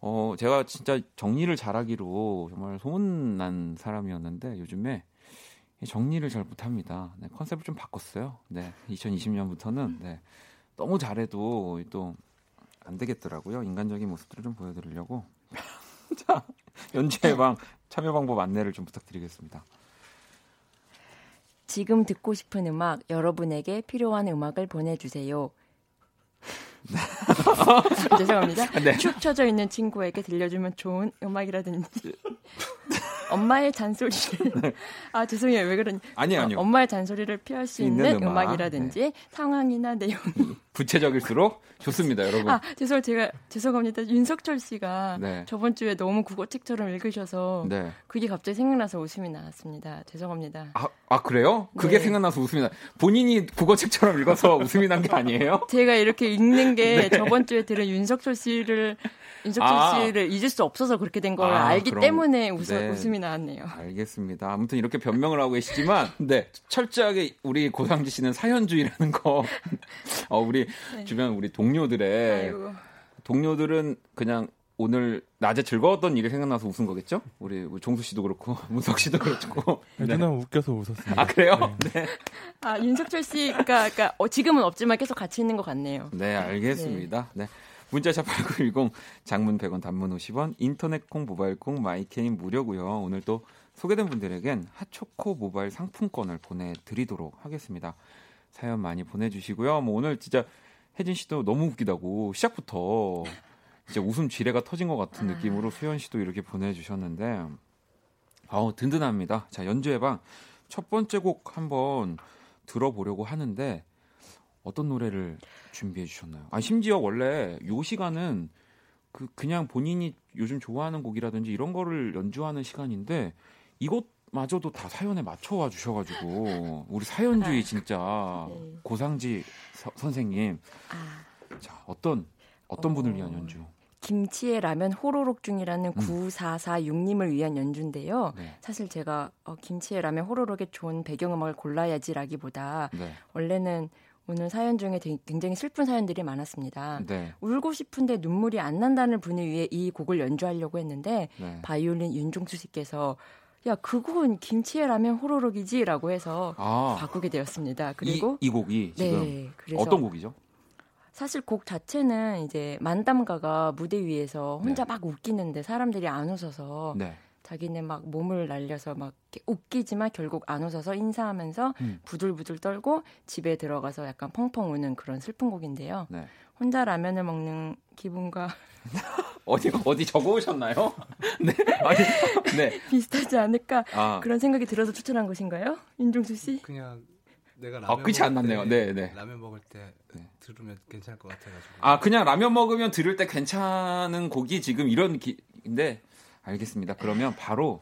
어 제가 진짜 정리를 잘하기로 정말 소문난 사람이었는데 요즘에 정리를 잘 못합니다. 네, 컨셉을 좀 바꿨어요. 네, 2020년부터는 네, 너무 잘해도 또 안 되겠더라고요. 인간적인 모습들을 좀 보여드리려고. 자, 연주회 방 참여 방법 안내를 좀 부탁드리겠습니다. 지금 듣고 싶은 음악, 여러분에게 필요한 음악을 보내주세요. 죄송합니다. 네. 축 처져 있는 친구에게 들려주면 좋은 음악이라든지 엄마의 잔소리를 아 죄송해요 왜 그러니 아니 아니요. 엄마의 잔소리를 피할 수 있는 있는, 음악. 음악이라든지 상황이나 내용 구체적일수록 좋습니다, 여러분. 아 죄송 제가 죄송합니다 윤석철 씨가 네. 저번 주에 너무 국어책처럼 읽으셔서 네. 그게 갑자기 생각나서 웃음이 나왔습니다 죄송합니다 아, 아 그래요? 그게 네. 생각나서 웃음이 나. 본인이 국어책처럼 읽어서 웃음이 난 게 아니에요? 제가 이렇게 읽는 게 저번 주에 들은 윤석철 씨를 윤석철 네. 아. 씨를 잊을 수 없어서 그렇게 된 걸 아, 알기 그럼- 때문에 웃, 네. 웃음이 나왔네요. 알겠습니다. 아무튼 이렇게 변명을 하고 계시지만, 네 철저하게 우리 고상지 씨는 사연주의라는 거, 어, 우리 주변 우리 동료들의 네. 아이고. 동료들은 그냥 오늘 낮에 즐거웠던 일이 생각나서 웃은 거겠죠? 우리, 종수 씨도 그렇고 문석 씨도 그렇고. 네. 누나 웃겨서 웃었습니다. 아 그래요? 네. 아 윤석철 씨가 그러니까 어, 지금은 없지만 계속 같이 있는 것 같네요. 네, 알겠습니다. 네. 문자 샵 8910 장문 100원 단문 50원 인터넷 콩 모바일 콩 마이케이는 무료고요. 오늘 또 소개된 분들에겐 핫초코 모바일 상품권을 보내드리도록 하겠습니다. 사연 많이 보내주시고요. 뭐 오늘 진짜 혜진 씨도 너무 웃기다고 시작부터 진짜 웃음 지뢰가 터진 것 같은 느낌으로 수현 씨도 이렇게 보내주셨는데 아우 든든합니다. 자 연주의 방 첫 번째 곡 한번 들어보려고 하는데 어떤 노래를 준비해 주셨나요? 아 심지어 원래 요 시간은 그 그냥 본인이 요즘 좋아하는 곡이라든지 이런 거를 연주하는 시간인데 이것마저도 다 사연에 맞춰와 주셔가지고 우리 사연주의 진짜 네. 고상지 서- 선생님 아, 자 어떤 어떤 분을 어. 위한 연주? 김치의 라면 호로록 중이라는 9446님을 위한 연주인데요. 네, 사실 제가 어, 김치의 라면 호로록에 좋은 배경음악을 골라야지라기보다 네, 원래는 오늘 사연 중에 굉장히 슬픈 사연들이 많았습니다. 네, 울고 싶은데 눈물이 안 난다는 분을 위해 이 곡을 연주하려고 했는데 네. 바이올린 윤종수 씨께서 야, 그 곡은 김치의 라면 호로록이지라고 해서 아 바꾸게 되었습니다. 그리고 이, 이 곡이 지금 네, 그래서 어떤 곡이죠? 사실 곡 자체는 이제 만담가가 무대 위에서 혼자 막 웃기는데 사람들이 안 웃어서 네, 자기는 막 몸을 날려서 막 웃기지만 결국 안 웃어서 인사하면서 음. 부들부들 떨고 집에 들어가서 약간 펑펑 우는 그런 슬픈 곡인데요. 네. 혼자 라면을 먹는 기분과 어디 어디 적어오셨나요? 네, 아니, 네, 비슷하지 않을까 아 그런 생각이 들어서 추천한 것인가요? 윤종수 씨? 그냥 내가 아, 라면 끝이 안 먹을 났네요. 때, 네, 네. 라면 먹을 때 네. 들으면 괜찮을 것 같아가지고. 아 그냥 라면 먹으면 들을 때 괜찮은 곡이 지금 이런 기인데 알겠습니다. 그러면 바로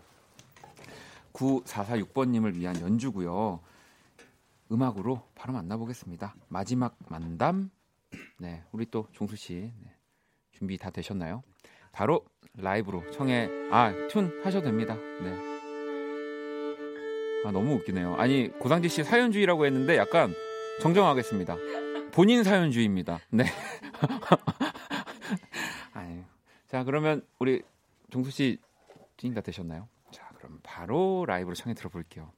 9446번님을 위한 연주고요. 음악으로 바로 만나보겠습니다. 마지막 만담. 네, 우리 또 종수 씨 네, 준비 다 되셨나요? 바로 라이브로 청해 아튠 하셔도 됩니다. 네. 아 너무 웃기네요. 아니 고상지 씨 사연주의라고 했는데 약간 정정하겠습니다. 본인 사연주의입니다. 네. 아유. 자, 그러면 우리 종수 씨찐다 되셨나요? 자, 그럼 바로 라이브로 청해 들어볼게요.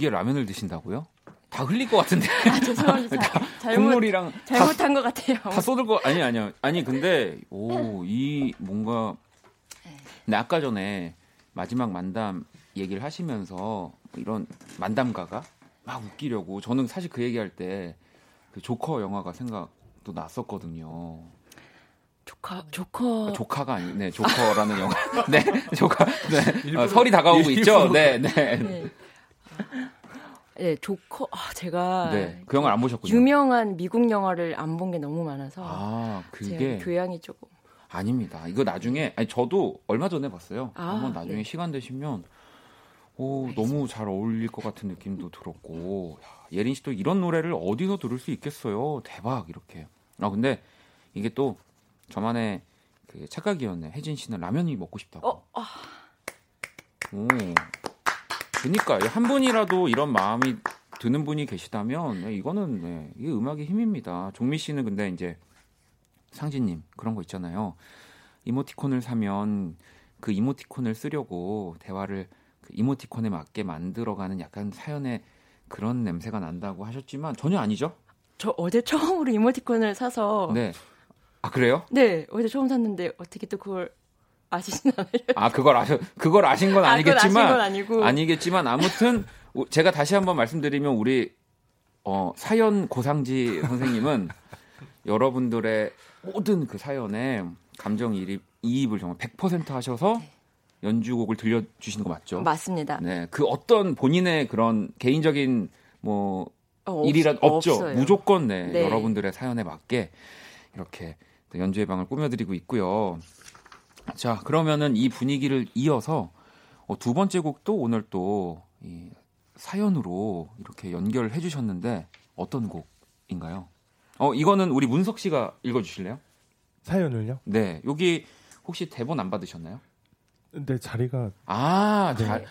여기에 라면을 드신다고요? 다 흘릴 것 같은데 아, 죄송합니다. 자- 잘못 국물이랑 다, 잘못한 것 같아요. 다 쏟을 거 아니 아니요 아니 근데 오 이 뭔가 근데 아까 전에 마지막 만담 얘기를 하시면서 이런 만담가가 막 웃기려고 저는 사실 그 얘기할 때 그 조커 영화가 생각도 났었거든요. 조카 조커 조카가 아니, 네 조커라는 영화, 네 조카, 네 어, 설이 다가오고 있죠, 네, 네, 네. 아, 네, 조커 아, 제가 네, 그 영화를 안 보셨군요. 유명한 미국 영화를 안 본 게 너무 많아서 아, 그게 교양이 조금 아닙니다. 이거 나중에 아니 저도 얼마 전에 봤어요. 아, 한번 나중에 네. 시간 되시면 오 너무 잘 어울릴 것 같은 느낌도 들었고 야, 예린 씨도 이런 노래를 어디서 들을 수 있겠어요? 대박 이렇게. 아 근데 이게 또 저만의 그 착각이었네. 혜진 씨는 라면이 먹고 싶다고. 어, 아, 오. 그니까 한 분이라도 이런 마음이 드는 분이 계시다면 네, 이거는 네, 이게 음악의 힘입니다. 종미 씨는 근데 이제 상진님 그런 거 있잖아요. 이모티콘을 사면 그 이모티콘을 쓰려고 대화를 그 이모티콘에 맞게 만들어가는 약간 사연의 그런 냄새가 난다고 하셨지만 전혀 아니죠? 저 어제 처음으로 이모티콘을 사서 네. 네. 아 그래요? 어제 처음 샀는데 어떻게 또 그걸 아시나요? 아 그걸 아셔 그걸 아신 건 아, 그걸 아신 아니겠지만 건 아니고 아니겠지만 아무튼 우- 제가 다시 한번 말씀드리면 우리 어, 사연 고상지 선생님은 여러분들의 모든 그 사연에 감정 이입, 이입을 정말 100% 하셔서 연주곡을 들려주시는 거 맞죠? 맞습니다. 네, 그 어떤 본인의 그런 개인적인 뭐 어, 일이란 없- 없죠. 없어요. 무조건 네, 네. 여러분들의 사연에 맞게 이렇게 또 연주의 방을 꾸며드리고 있고요. 자, 그러면은 이 분위기를 이어서 어, 두 번째 곡도 오늘 또 이 사연으로 이렇게 연결해 주셨는데 어떤 곡인가요? 어, 이거는 우리 문석 씨가 읽어 주실래요? 사연을요? 네. 여기 혹시 대본 안 받으셨나요? 네 자리가 아, 네. 잘.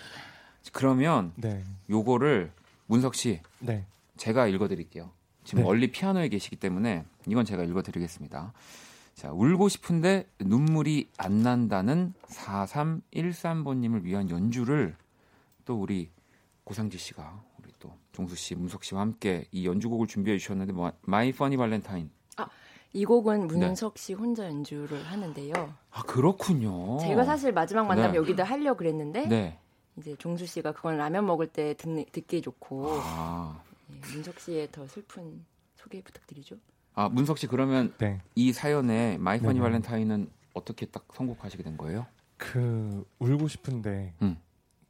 그러면 네, 요거를 문석 씨 네, 제가 읽어 드릴게요. 지금 네. 멀리 피아노에 계시기 때문에 이건 제가 읽어 드리겠습니다. 자, 울고 싶은데 눈물이 안 난다는 4313번님을 위한 연주를 또 우리 고상지 씨가 우리 또 종수 씨, 문석 씨와 함께 이 연주곡을 준비해 주셨는데 뭐, My Funny Valentine. 이 곡은 네. 문석 씨 혼자 연주를 하는데요. 아 그렇군요. 제가 사실 마지막 만남 네. 여기다 하려 고 그랬는데 네. 이제 종수 씨가 그건 라면 먹을 때 듣, 듣기 좋고 아, 예, 문석 씨의 더 슬픈 소개 부탁드리죠. 아 문석 씨 그러면 네. 이 사연에 My Funny Valentine은 어떻게 딱 선곡하시게 된 거예요? 그 울고 싶은데 음.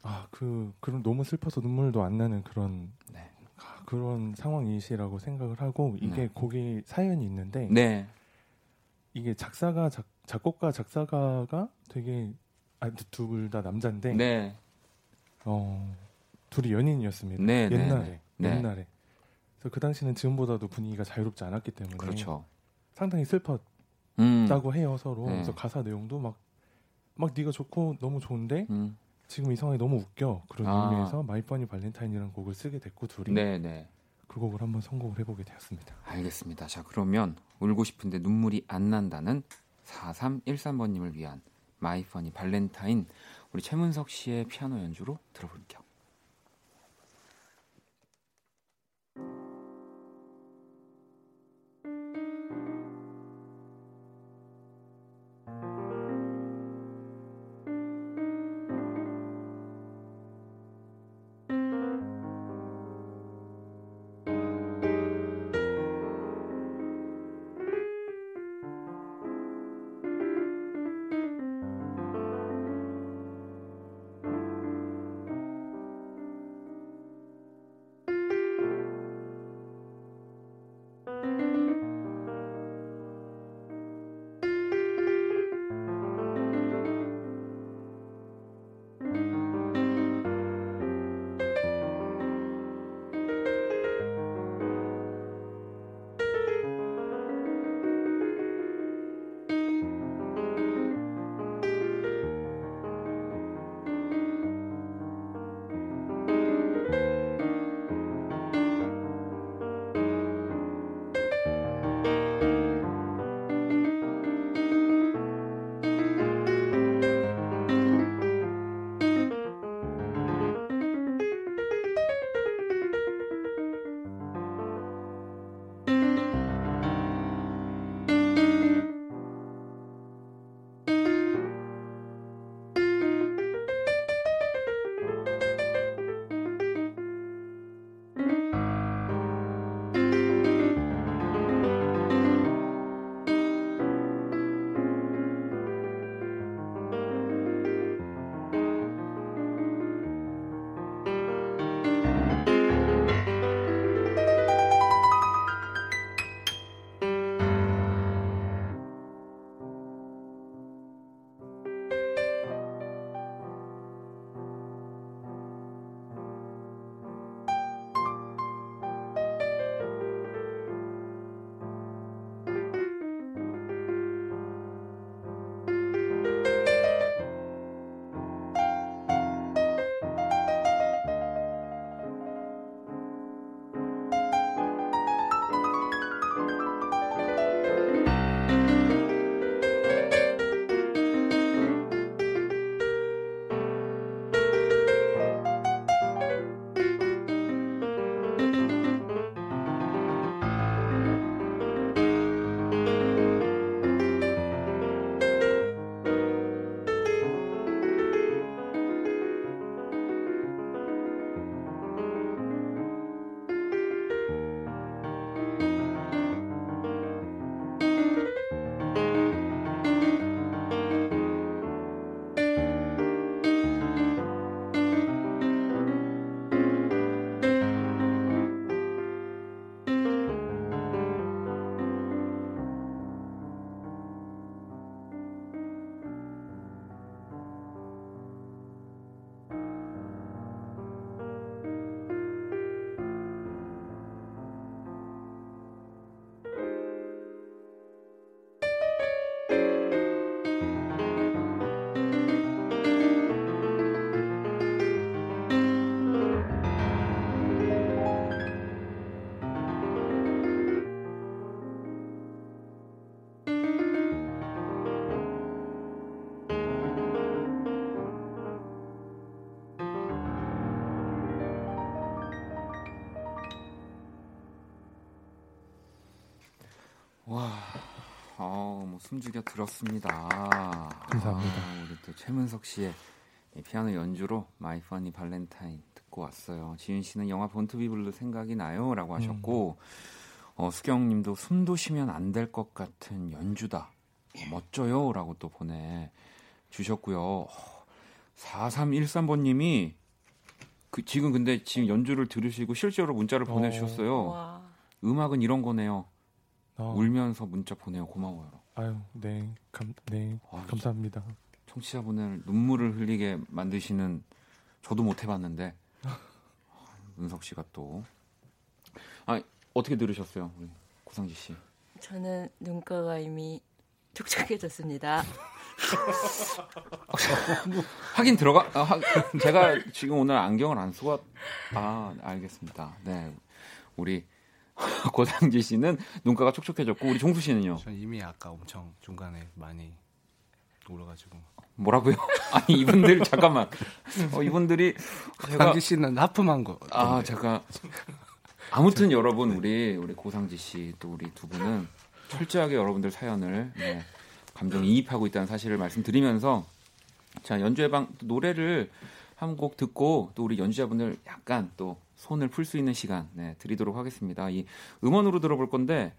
아그 그런 너무 슬퍼서 눈물도 안 나는 그런 네. 아, 그런 상황이시라고 생각을 하고 이게 네. 곡이 사연이 있는데 네. 이게 작사가 작, 작곡가 작사가가 되게 아, 둘 다 남자인데 네. 어, 둘이 연인이었습니다. 네, 네, 옛날에 네. 옛날에 그래서 그 당시는 지금보다도 분위기가 자유롭지 않았기 때문에 그렇죠. 상당히 슬펐다고 음. 해요 서로 네. 그래서 가사 내용도 막막 네가 좋고 너무 좋은데 음. 지금 이 상황이 너무 웃겨 그런 아. 의미에서 My Funny Valentine이라는 곡을 쓰게 됐고 둘이 네, 네. 그 곡을 한번 선곡을 해보게 되었습니다. 알겠습니다. 자, 그러면 울고 싶은데 눈물이 안 난다는 4313번님을 위한 My Funny Valentine 우리 최문석 씨의 피아노 연주로 들어볼게요. 와, 어, 뭐 숨죽여 들었습니다. 감사합니다. 아, 우리 또 최문석 씨의 이 피아노 연주로 My Funny Valentine 듣고 왔어요. 지윤 씨는 영화 Born to Be Blue 생각이 나요라고 하셨고 어, 수경 님도 숨도 쉬면 안 될 것 같은 연주다. 멋져요라고 또 보내 주셨고요. 4313번 님이 그 지금 근데 지금 연주를 들으시고 실제로 문자를 어. 보내 주셨어요. 와. 음악은 이런 거네요. 어, 울면서 문자 보내요. 고마워요. 아유, 네, 감, 네, 아, 감사합니다. 청취자분을 눈물을 흘리게 만드시는 저도 못 해봤는데 은석 씨가 또 아, 어떻게 들으셨어요, 우리 고상지 씨? 저는 눈가가 이미 촉촉해졌습니다. 하긴 들어가. 아, 하- 제가 지금 오늘 안경을 안 쓰고 왔- 아 알겠습니다. 네, 우리 고상지 씨는 눈가가 촉촉해졌고 우리 종수 씨는요? 전 이미 아까 엄청 중간에 많이 울어가지고 뭐라고요? 아니 이분들 잠깐만. 어, 이분들이 제가 강지 씨는 하품한 거. 아, 제가 아무튼 여러분 우리 우리 고상지 씨 또 우리 두 분은 철저하게 여러분들 사연을 네, 감정 이입하고 있다는 사실을 말씀드리면서 자 연주회 방 노래를 한 곡 듣고 또 우리 연주자분들 약간 또 손을 풀 수 있는 시간 네, 드리도록 하겠습니다. 이 음원으로 들어볼 건데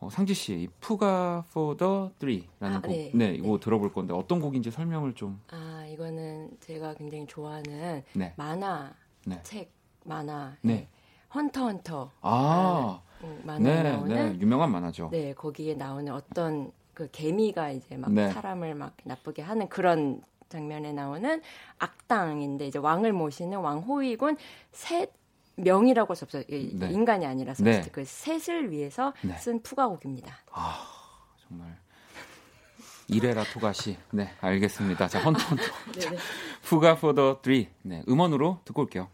어, 상지 씨, 이 푸가 for the three라는 아, 곡, 네. 네, 이거 네. 들어볼 건데 어떤 곡인지 설명을 좀, 아, 이거는 제가 굉장히 좋아하는 네, 만화 네, 책 만화 네, 헌터 헌터 아, 음, 만화에 네, 나오는 네, 유명한 만화죠. 네, 거기에 나오는 어떤 그 개미가 이제 막 네. 사람을 막 나쁘게 하는 그런 장면에 나오는 악당인데 이제 왕을 모시는 왕호위군 셋 명이라고 할수 없어요. 이- 네. 인간이 아니라서 네. 그 셋을 위해서 네. 쓴 푸가곡입니다. 아 정말 이래라 토가시 네 알겠습니다 자 헌터 헌터 네, 네. 푸가 포더 3 네 음원으로 듣고 올게요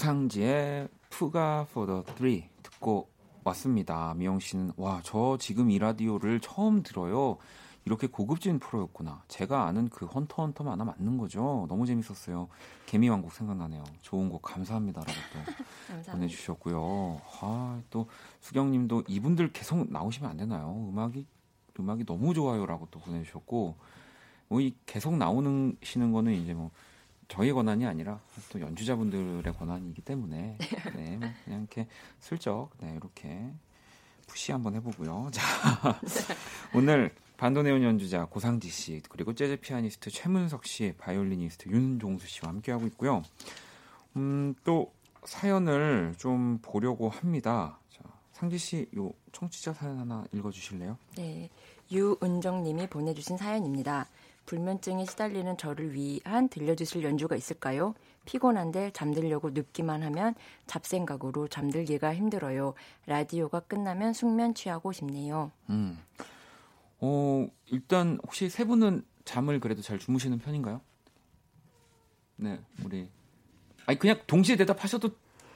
자, 고상지의 푸가 for the three 듣고 왔습니다. 미영 씨는 와, 저 지금 이 라디오를 처음 들어요. 이렇게 고급진 프로였구나. 제가 아는 그 헌터 헌터 만화 맞는 거죠. 너무 재밌었어요. 개미 왕국 생각나네요. 좋은 곡 감사합니다라고 또 감사합니다. 보내주셨고요. 아, 또 수경님도 이분들 계속 나오시면 안 되나요? 음악이 음악이 너무 좋아요라고 또 보내주셨고 뭐이 계속 나오는 시는 거는 이제 뭐 저희 권한이 아니라 또 연주자분들의 권한이기 때문에 네, 뭐 그냥 이렇게 슬쩍 네, 이렇게 push 한번 해보고요. 자, 오늘 반도네온 연주자 고상지 씨 그리고 재즈 피아니스트 최문석 씨, 바이올리니스트 윤종수 씨와 함께 하고 있고요. 음, 또 사연을 좀 보려고 합니다. 자, 상지 씨, 요 청취자 사연 하나 읽어주실래요? 네, 유은정님이 보내주신 사연입니다. 불면증에 시달리는 저를 위한 들려주실 연주가 있을까요? 피곤한데 잠들려고 눕기만 하면 잡생각으로 잠들기가 힘들어요. 라디오가 끝나면 숙면 취하고 싶네요. 음. 어, 일단 혹시 세 분은 잠을 그래도 잘 주무시는 편인가요? 네, 우리 아니 그냥 동시에 대답하셔도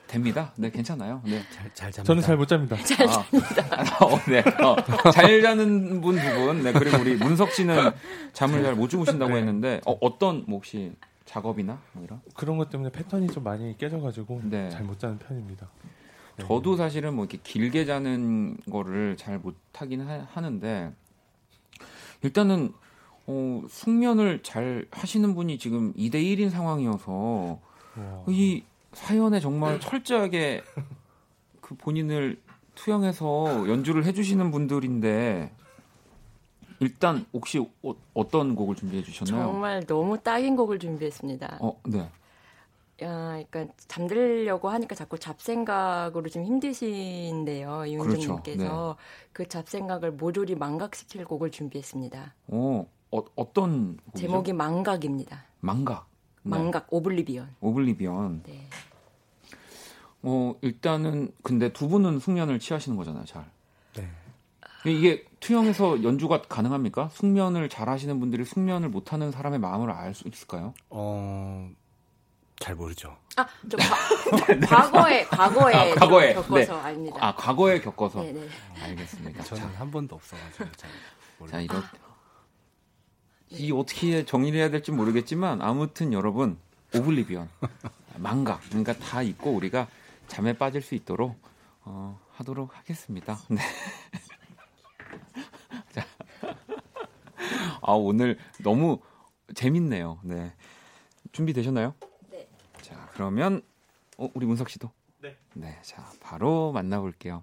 됩니다. 네, 괜찮아요. 네. 잘, 잘 잡니다. 저는 잘 못 잡니다. 아, 어, 네. 어, 잘 자는 분두 분. 네, 그리고 우리 문석 씨는 잠을 잘 못 주무신다고 네. 했는데 어, 어떤 뭐 혹시 작업이나 뭐 이런? 그런 것 때문에 패턴이 좀 많이 깨져가지고 네. 잘못 자는 편입니다. 네. 저도 사실은 뭐 이렇게 길게 자는 거를 잘 못 하긴 하, 하는데 일단은 어, 숙면을 잘 하시는 분이 지금 2대 1인 상황이어서 와. 이 사연에 정말 철저하게 그 본인을 투영해서 연주를 해주시는 분들인데 일단 혹시 어, 떤 곡을 준비해 주셨나요? 정말 너무 딱인 곡을 준비했습니다. 어, 네. 야, 그러니까 잠들려고 하니까 자꾸 잡생각으로 좀 힘드신데요, 이은정님께서 그 잡생각을 모조리 망각시킬 곡을 준비했습니다. 어, 어 어떤 곡이죠? 제목이 망각입니다. 망각. 네. 망각, 오블리비언. 오블리비언. 네. 어, 일단은 근데 두 분은 숙면을 취하시는 거잖아요, 잘. 네. 이게 투영해서 연주가 가능합니까? 숙면을 잘 하시는 분들이 숙면을 못 하는 사람의 마음을 알 수 있을까요? 어, 잘 모르죠. 아, 저 과, 과거에 과거에 아, 과거에. 겪어서 압니다. 아, 과거에 겪어서. 네, 네. 알겠습니다. 저는 자, 한 번도 없어 가지고 잘 모르죠. 자, 이렇게 이 어떻게 정리를 해야 될지 모르겠지만 아무튼 여러분 오블리비언 망각 그러니까 다 있고 우리가 잠에 빠질 수 있도록 어, 하도록 하겠습니다. 네. 자, 아 오늘 너무 재밌네요. 네. 준비 되셨나요? 네. 자 그러면 어, 우리 문석 씨도 네. 네. 자 바로 만나 볼게요.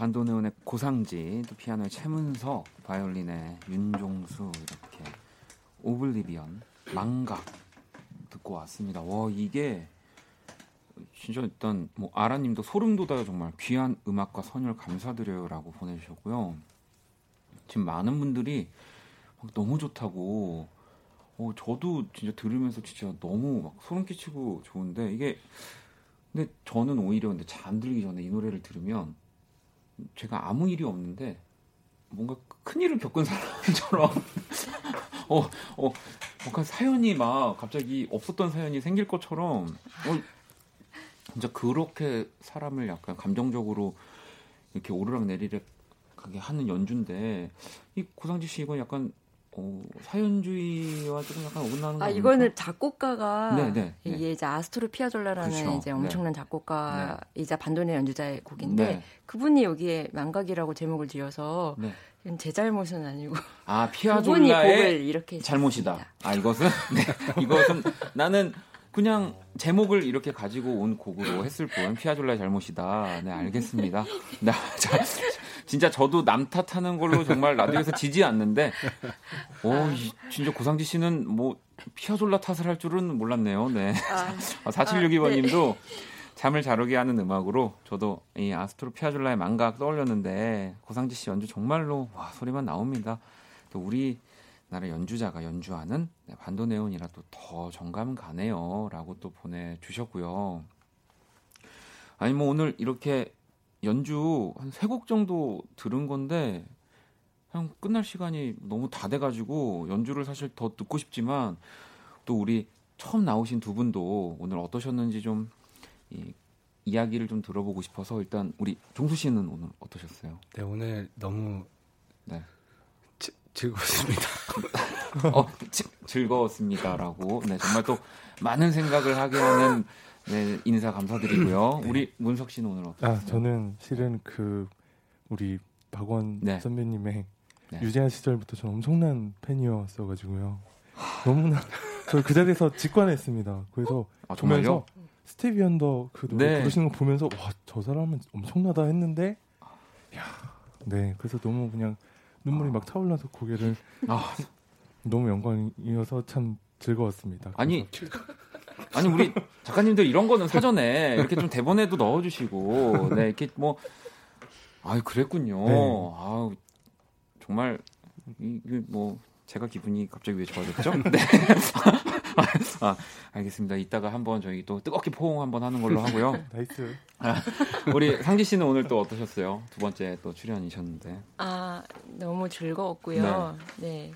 반도네온의 고상지, 또 피아노의 최문서, 바이올린의 윤종수 이렇게 오블리비언, 망각 듣고 왔습니다. 와 이게 진짜 일단 뭐 아라님도 소름 돋아요 정말 귀한 음악과 선율 감사드려요라고 보내주셨고요. 지금 많은 분들이 너무 좋다고. 어, 저도 진짜 들으면서 진짜 너무 막 소름 끼치고 좋은데 이게 근데 저는 오히려 근데 잠들기 전에 이 노래를 들으면 제가 아무 일이 없는데 뭔가 큰 일을 겪은 사람처럼 어, 어, 약간 사연이 막 갑자기 없었던 사연이 생길 것처럼 어, 진짜 그렇게 사람을 약간 감정적으로 이렇게 오르락 내리락 하게 하는 연주인데 이 고상지 씨 이건 약간 어, 사연주의와 조금 약간 어긋나는 거 아? 이거는 작곡가가 네, 네, 네. 이게 이제 아스토르 피아졸라라는 그렇죠. 이제 엄청난 작곡가이자 반도네 연주자의 곡인데 네. 그분이 여기에 망각이라고 제목을 지어서 네. 제 잘못은 아니고 아 피아졸라의 곡을 이렇게 잘못이다. 아 이것은 네, 이것은 나는 그냥 제목을 이렇게 가지고 온 곡으로 했을 뿐 피아졸라의 잘못이다. 네 알겠습니다. 나 자, 진짜 저도 남 탓하는 걸로 정말 라디오에서 지지 않는데, 오 이, 진짜 고상지 씨는 뭐 피아졸라 탓을 할 줄은 몰랐네요. 네. 아, 4762번님도 잠을 잘 오게 하는 음악으로 저도 이 아스트로 피아졸라의 망각 떠올렸는데 고상지 씨 연주 정말로 와 소리만 나옵니다. 또 우리 나라 연주자가 연주하는 네, 반도네온이라 또 더 정감 가네요라고 또 보내주셨고요. 아니 뭐 오늘 이렇게 연주 한 세 곡 정도 들은 건데 그냥 끝날 시간이 너무 다 돼가지고 연주를 사실 더 듣고 싶지만 또 우리 처음 나오신 두 분도 오늘 어떠셨는지 좀 이, 이야기를 좀 들어보고 싶어서 일단 우리 종수 씨는 오늘 어떠셨어요? 네, 오늘 너무 네. 지- 즐거웠습니다. 어, 지- 즐거웠습니다라고. 네, 정말 또 많은 생각을 하게 하는 네, 인사 감사드리고요. 우리 문석 씨는 오늘 어떠셨어요? 아 저는 실은 그 우리 박원 네. 선배님의 네. 유재하 시절부터 저는 엄청난 팬이었어 가지고요. 너무나 저 그 자리에서 직관했습니다. 그래서 아, 정말요? 보면서 스티비 언더 그 노래 네. 부르시는 거 보면서 와 저 사람은 엄청나다 했는데 야, 네 그래서 너무 그냥 눈물이 막 차올라서 고개를 아, 너무 영광이어서 참 즐거웠습니다. 아니 아니 우리 작가님들 이런 거는 사전에 이렇게 좀 대본에도 넣어주시고 네 이렇게 뭐 아유 그랬군요. 네. 아우 정말 이게 뭐 제가 기분이 갑자기 왜 좋아졌죠? 네. 아, 알겠습니다. 이따가 한번 저희 또 뜨겁게 포옹 한번 하는 걸로 하고요. Nice. 우리 상지 씨는 오늘 또 어떠셨어요? 두 번째 또 출연이셨는데. 아 너무 즐거웠고요. 네.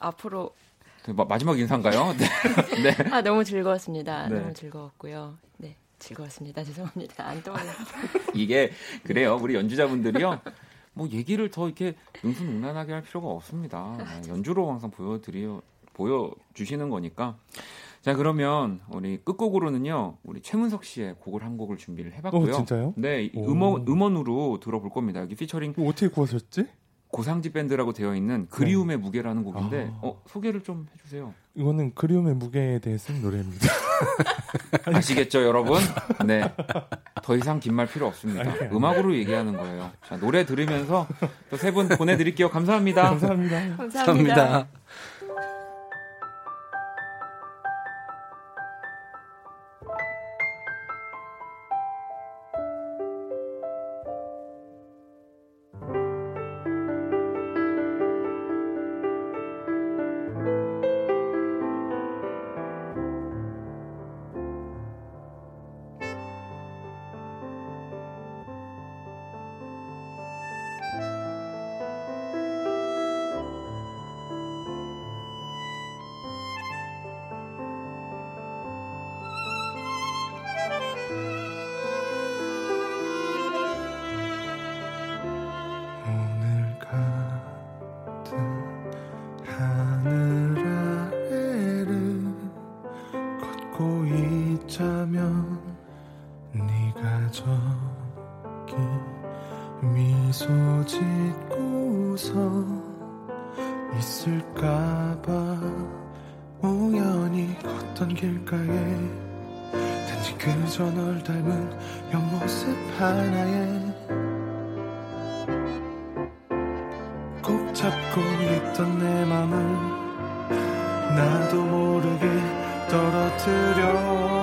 앞으로 그 마- 마지막 인사인가요? 네. 네. 아 너무 즐거웠습니다. 네. 너무 즐거웠고요. 네. 즐거웠습니다. 죄송합니다. 안 떠올려. 이게 그래요. 우리 연주자분들이요. 뭐 얘기를 더 이렇게 능수능란하게 할 필요가 없습니다. 네, 연주로 항상 보여드려 보여 주시는 거니까. 자 그러면 우리 끝곡으로는요 우리 최문석 씨의 곡을 한 곡을 준비를 해봤고요. 어, 진짜요? 네 오. 음원 음원으로 들어볼 겁니다. 여기 피처링 어떻게 구하셨지? 고상지 밴드라고 되어 있는 그리움의 무게라는 곡인데 네. 아. 어, 소개를 좀 해주세요. 이거는 그리움의 무게에 대해 쓴 노래입니다. 아시겠죠 여러분? 네. 더 이상 긴 말 필요 없습니다. 아니, 아니. 음악으로 얘기하는 거예요. 자 노래 들으면서 또 세 분 보내드릴게요. 감사합니다. 감사합니다. 감사합니다. 오늘 있을까봐 우연히 걷던 길가에 단지 그저 널 닮은 옆모습 하나에 꼭 잡고 있던 내 맘을 나도 모르게 떨어뜨려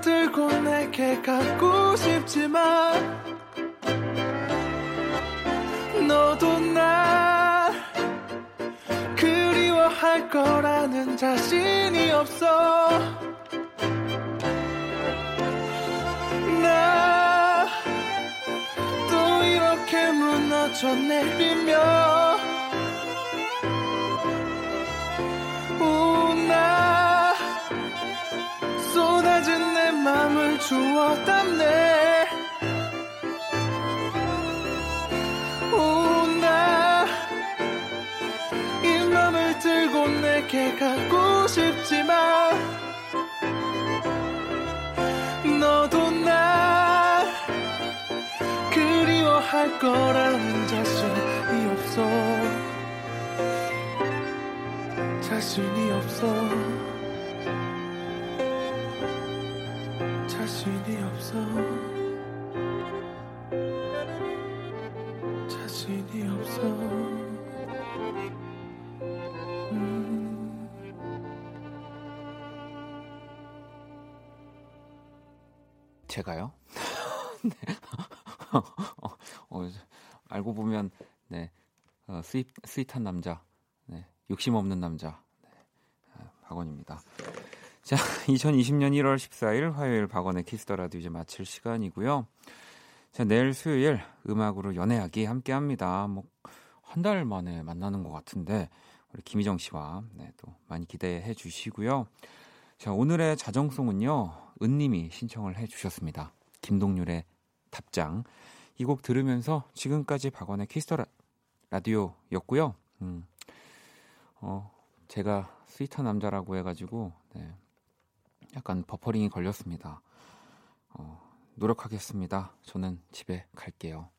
들고 내게 가고 싶지만 너도 나 그리워할 거라는 자신이 없어. 나 또 이렇게 무너져 내리며 맘을 주워 담네. 오나 이 맘을 들고 내게 가고 싶지만 너도 나 그리워할 거라는 자신이 없어. 자신이 없어 제가요? 네. 어, 어, 알고 보면 네 어, 스윗 스윗한 남자, 네 욕심 없는 남자, 네, 아, 박원입니다. 자, 2020년 1월 14일 화요일 박원의 Kiss the Radio 이제 마칠 시간이고요. 자, 내일 수요일 음악으로 연애하기 함께 합니다. 뭐, 한 달 만에 만나는 것 같은데, 우리 김희정 씨와 네, 또 많이 기대해 주시고요. 자, 오늘의 자정송은요, 은님이 신청을 해 주셨습니다. 김동률의 답장. 이 곡 들으면서 지금까지 박원의 Kiss the Radio였고요. 음, 어, 제가 sweet한 남자라고 해가지고, 네, 약간 버퍼링이 걸렸습니다. 어, 노력하겠습니다. 저는 집에 갈게요.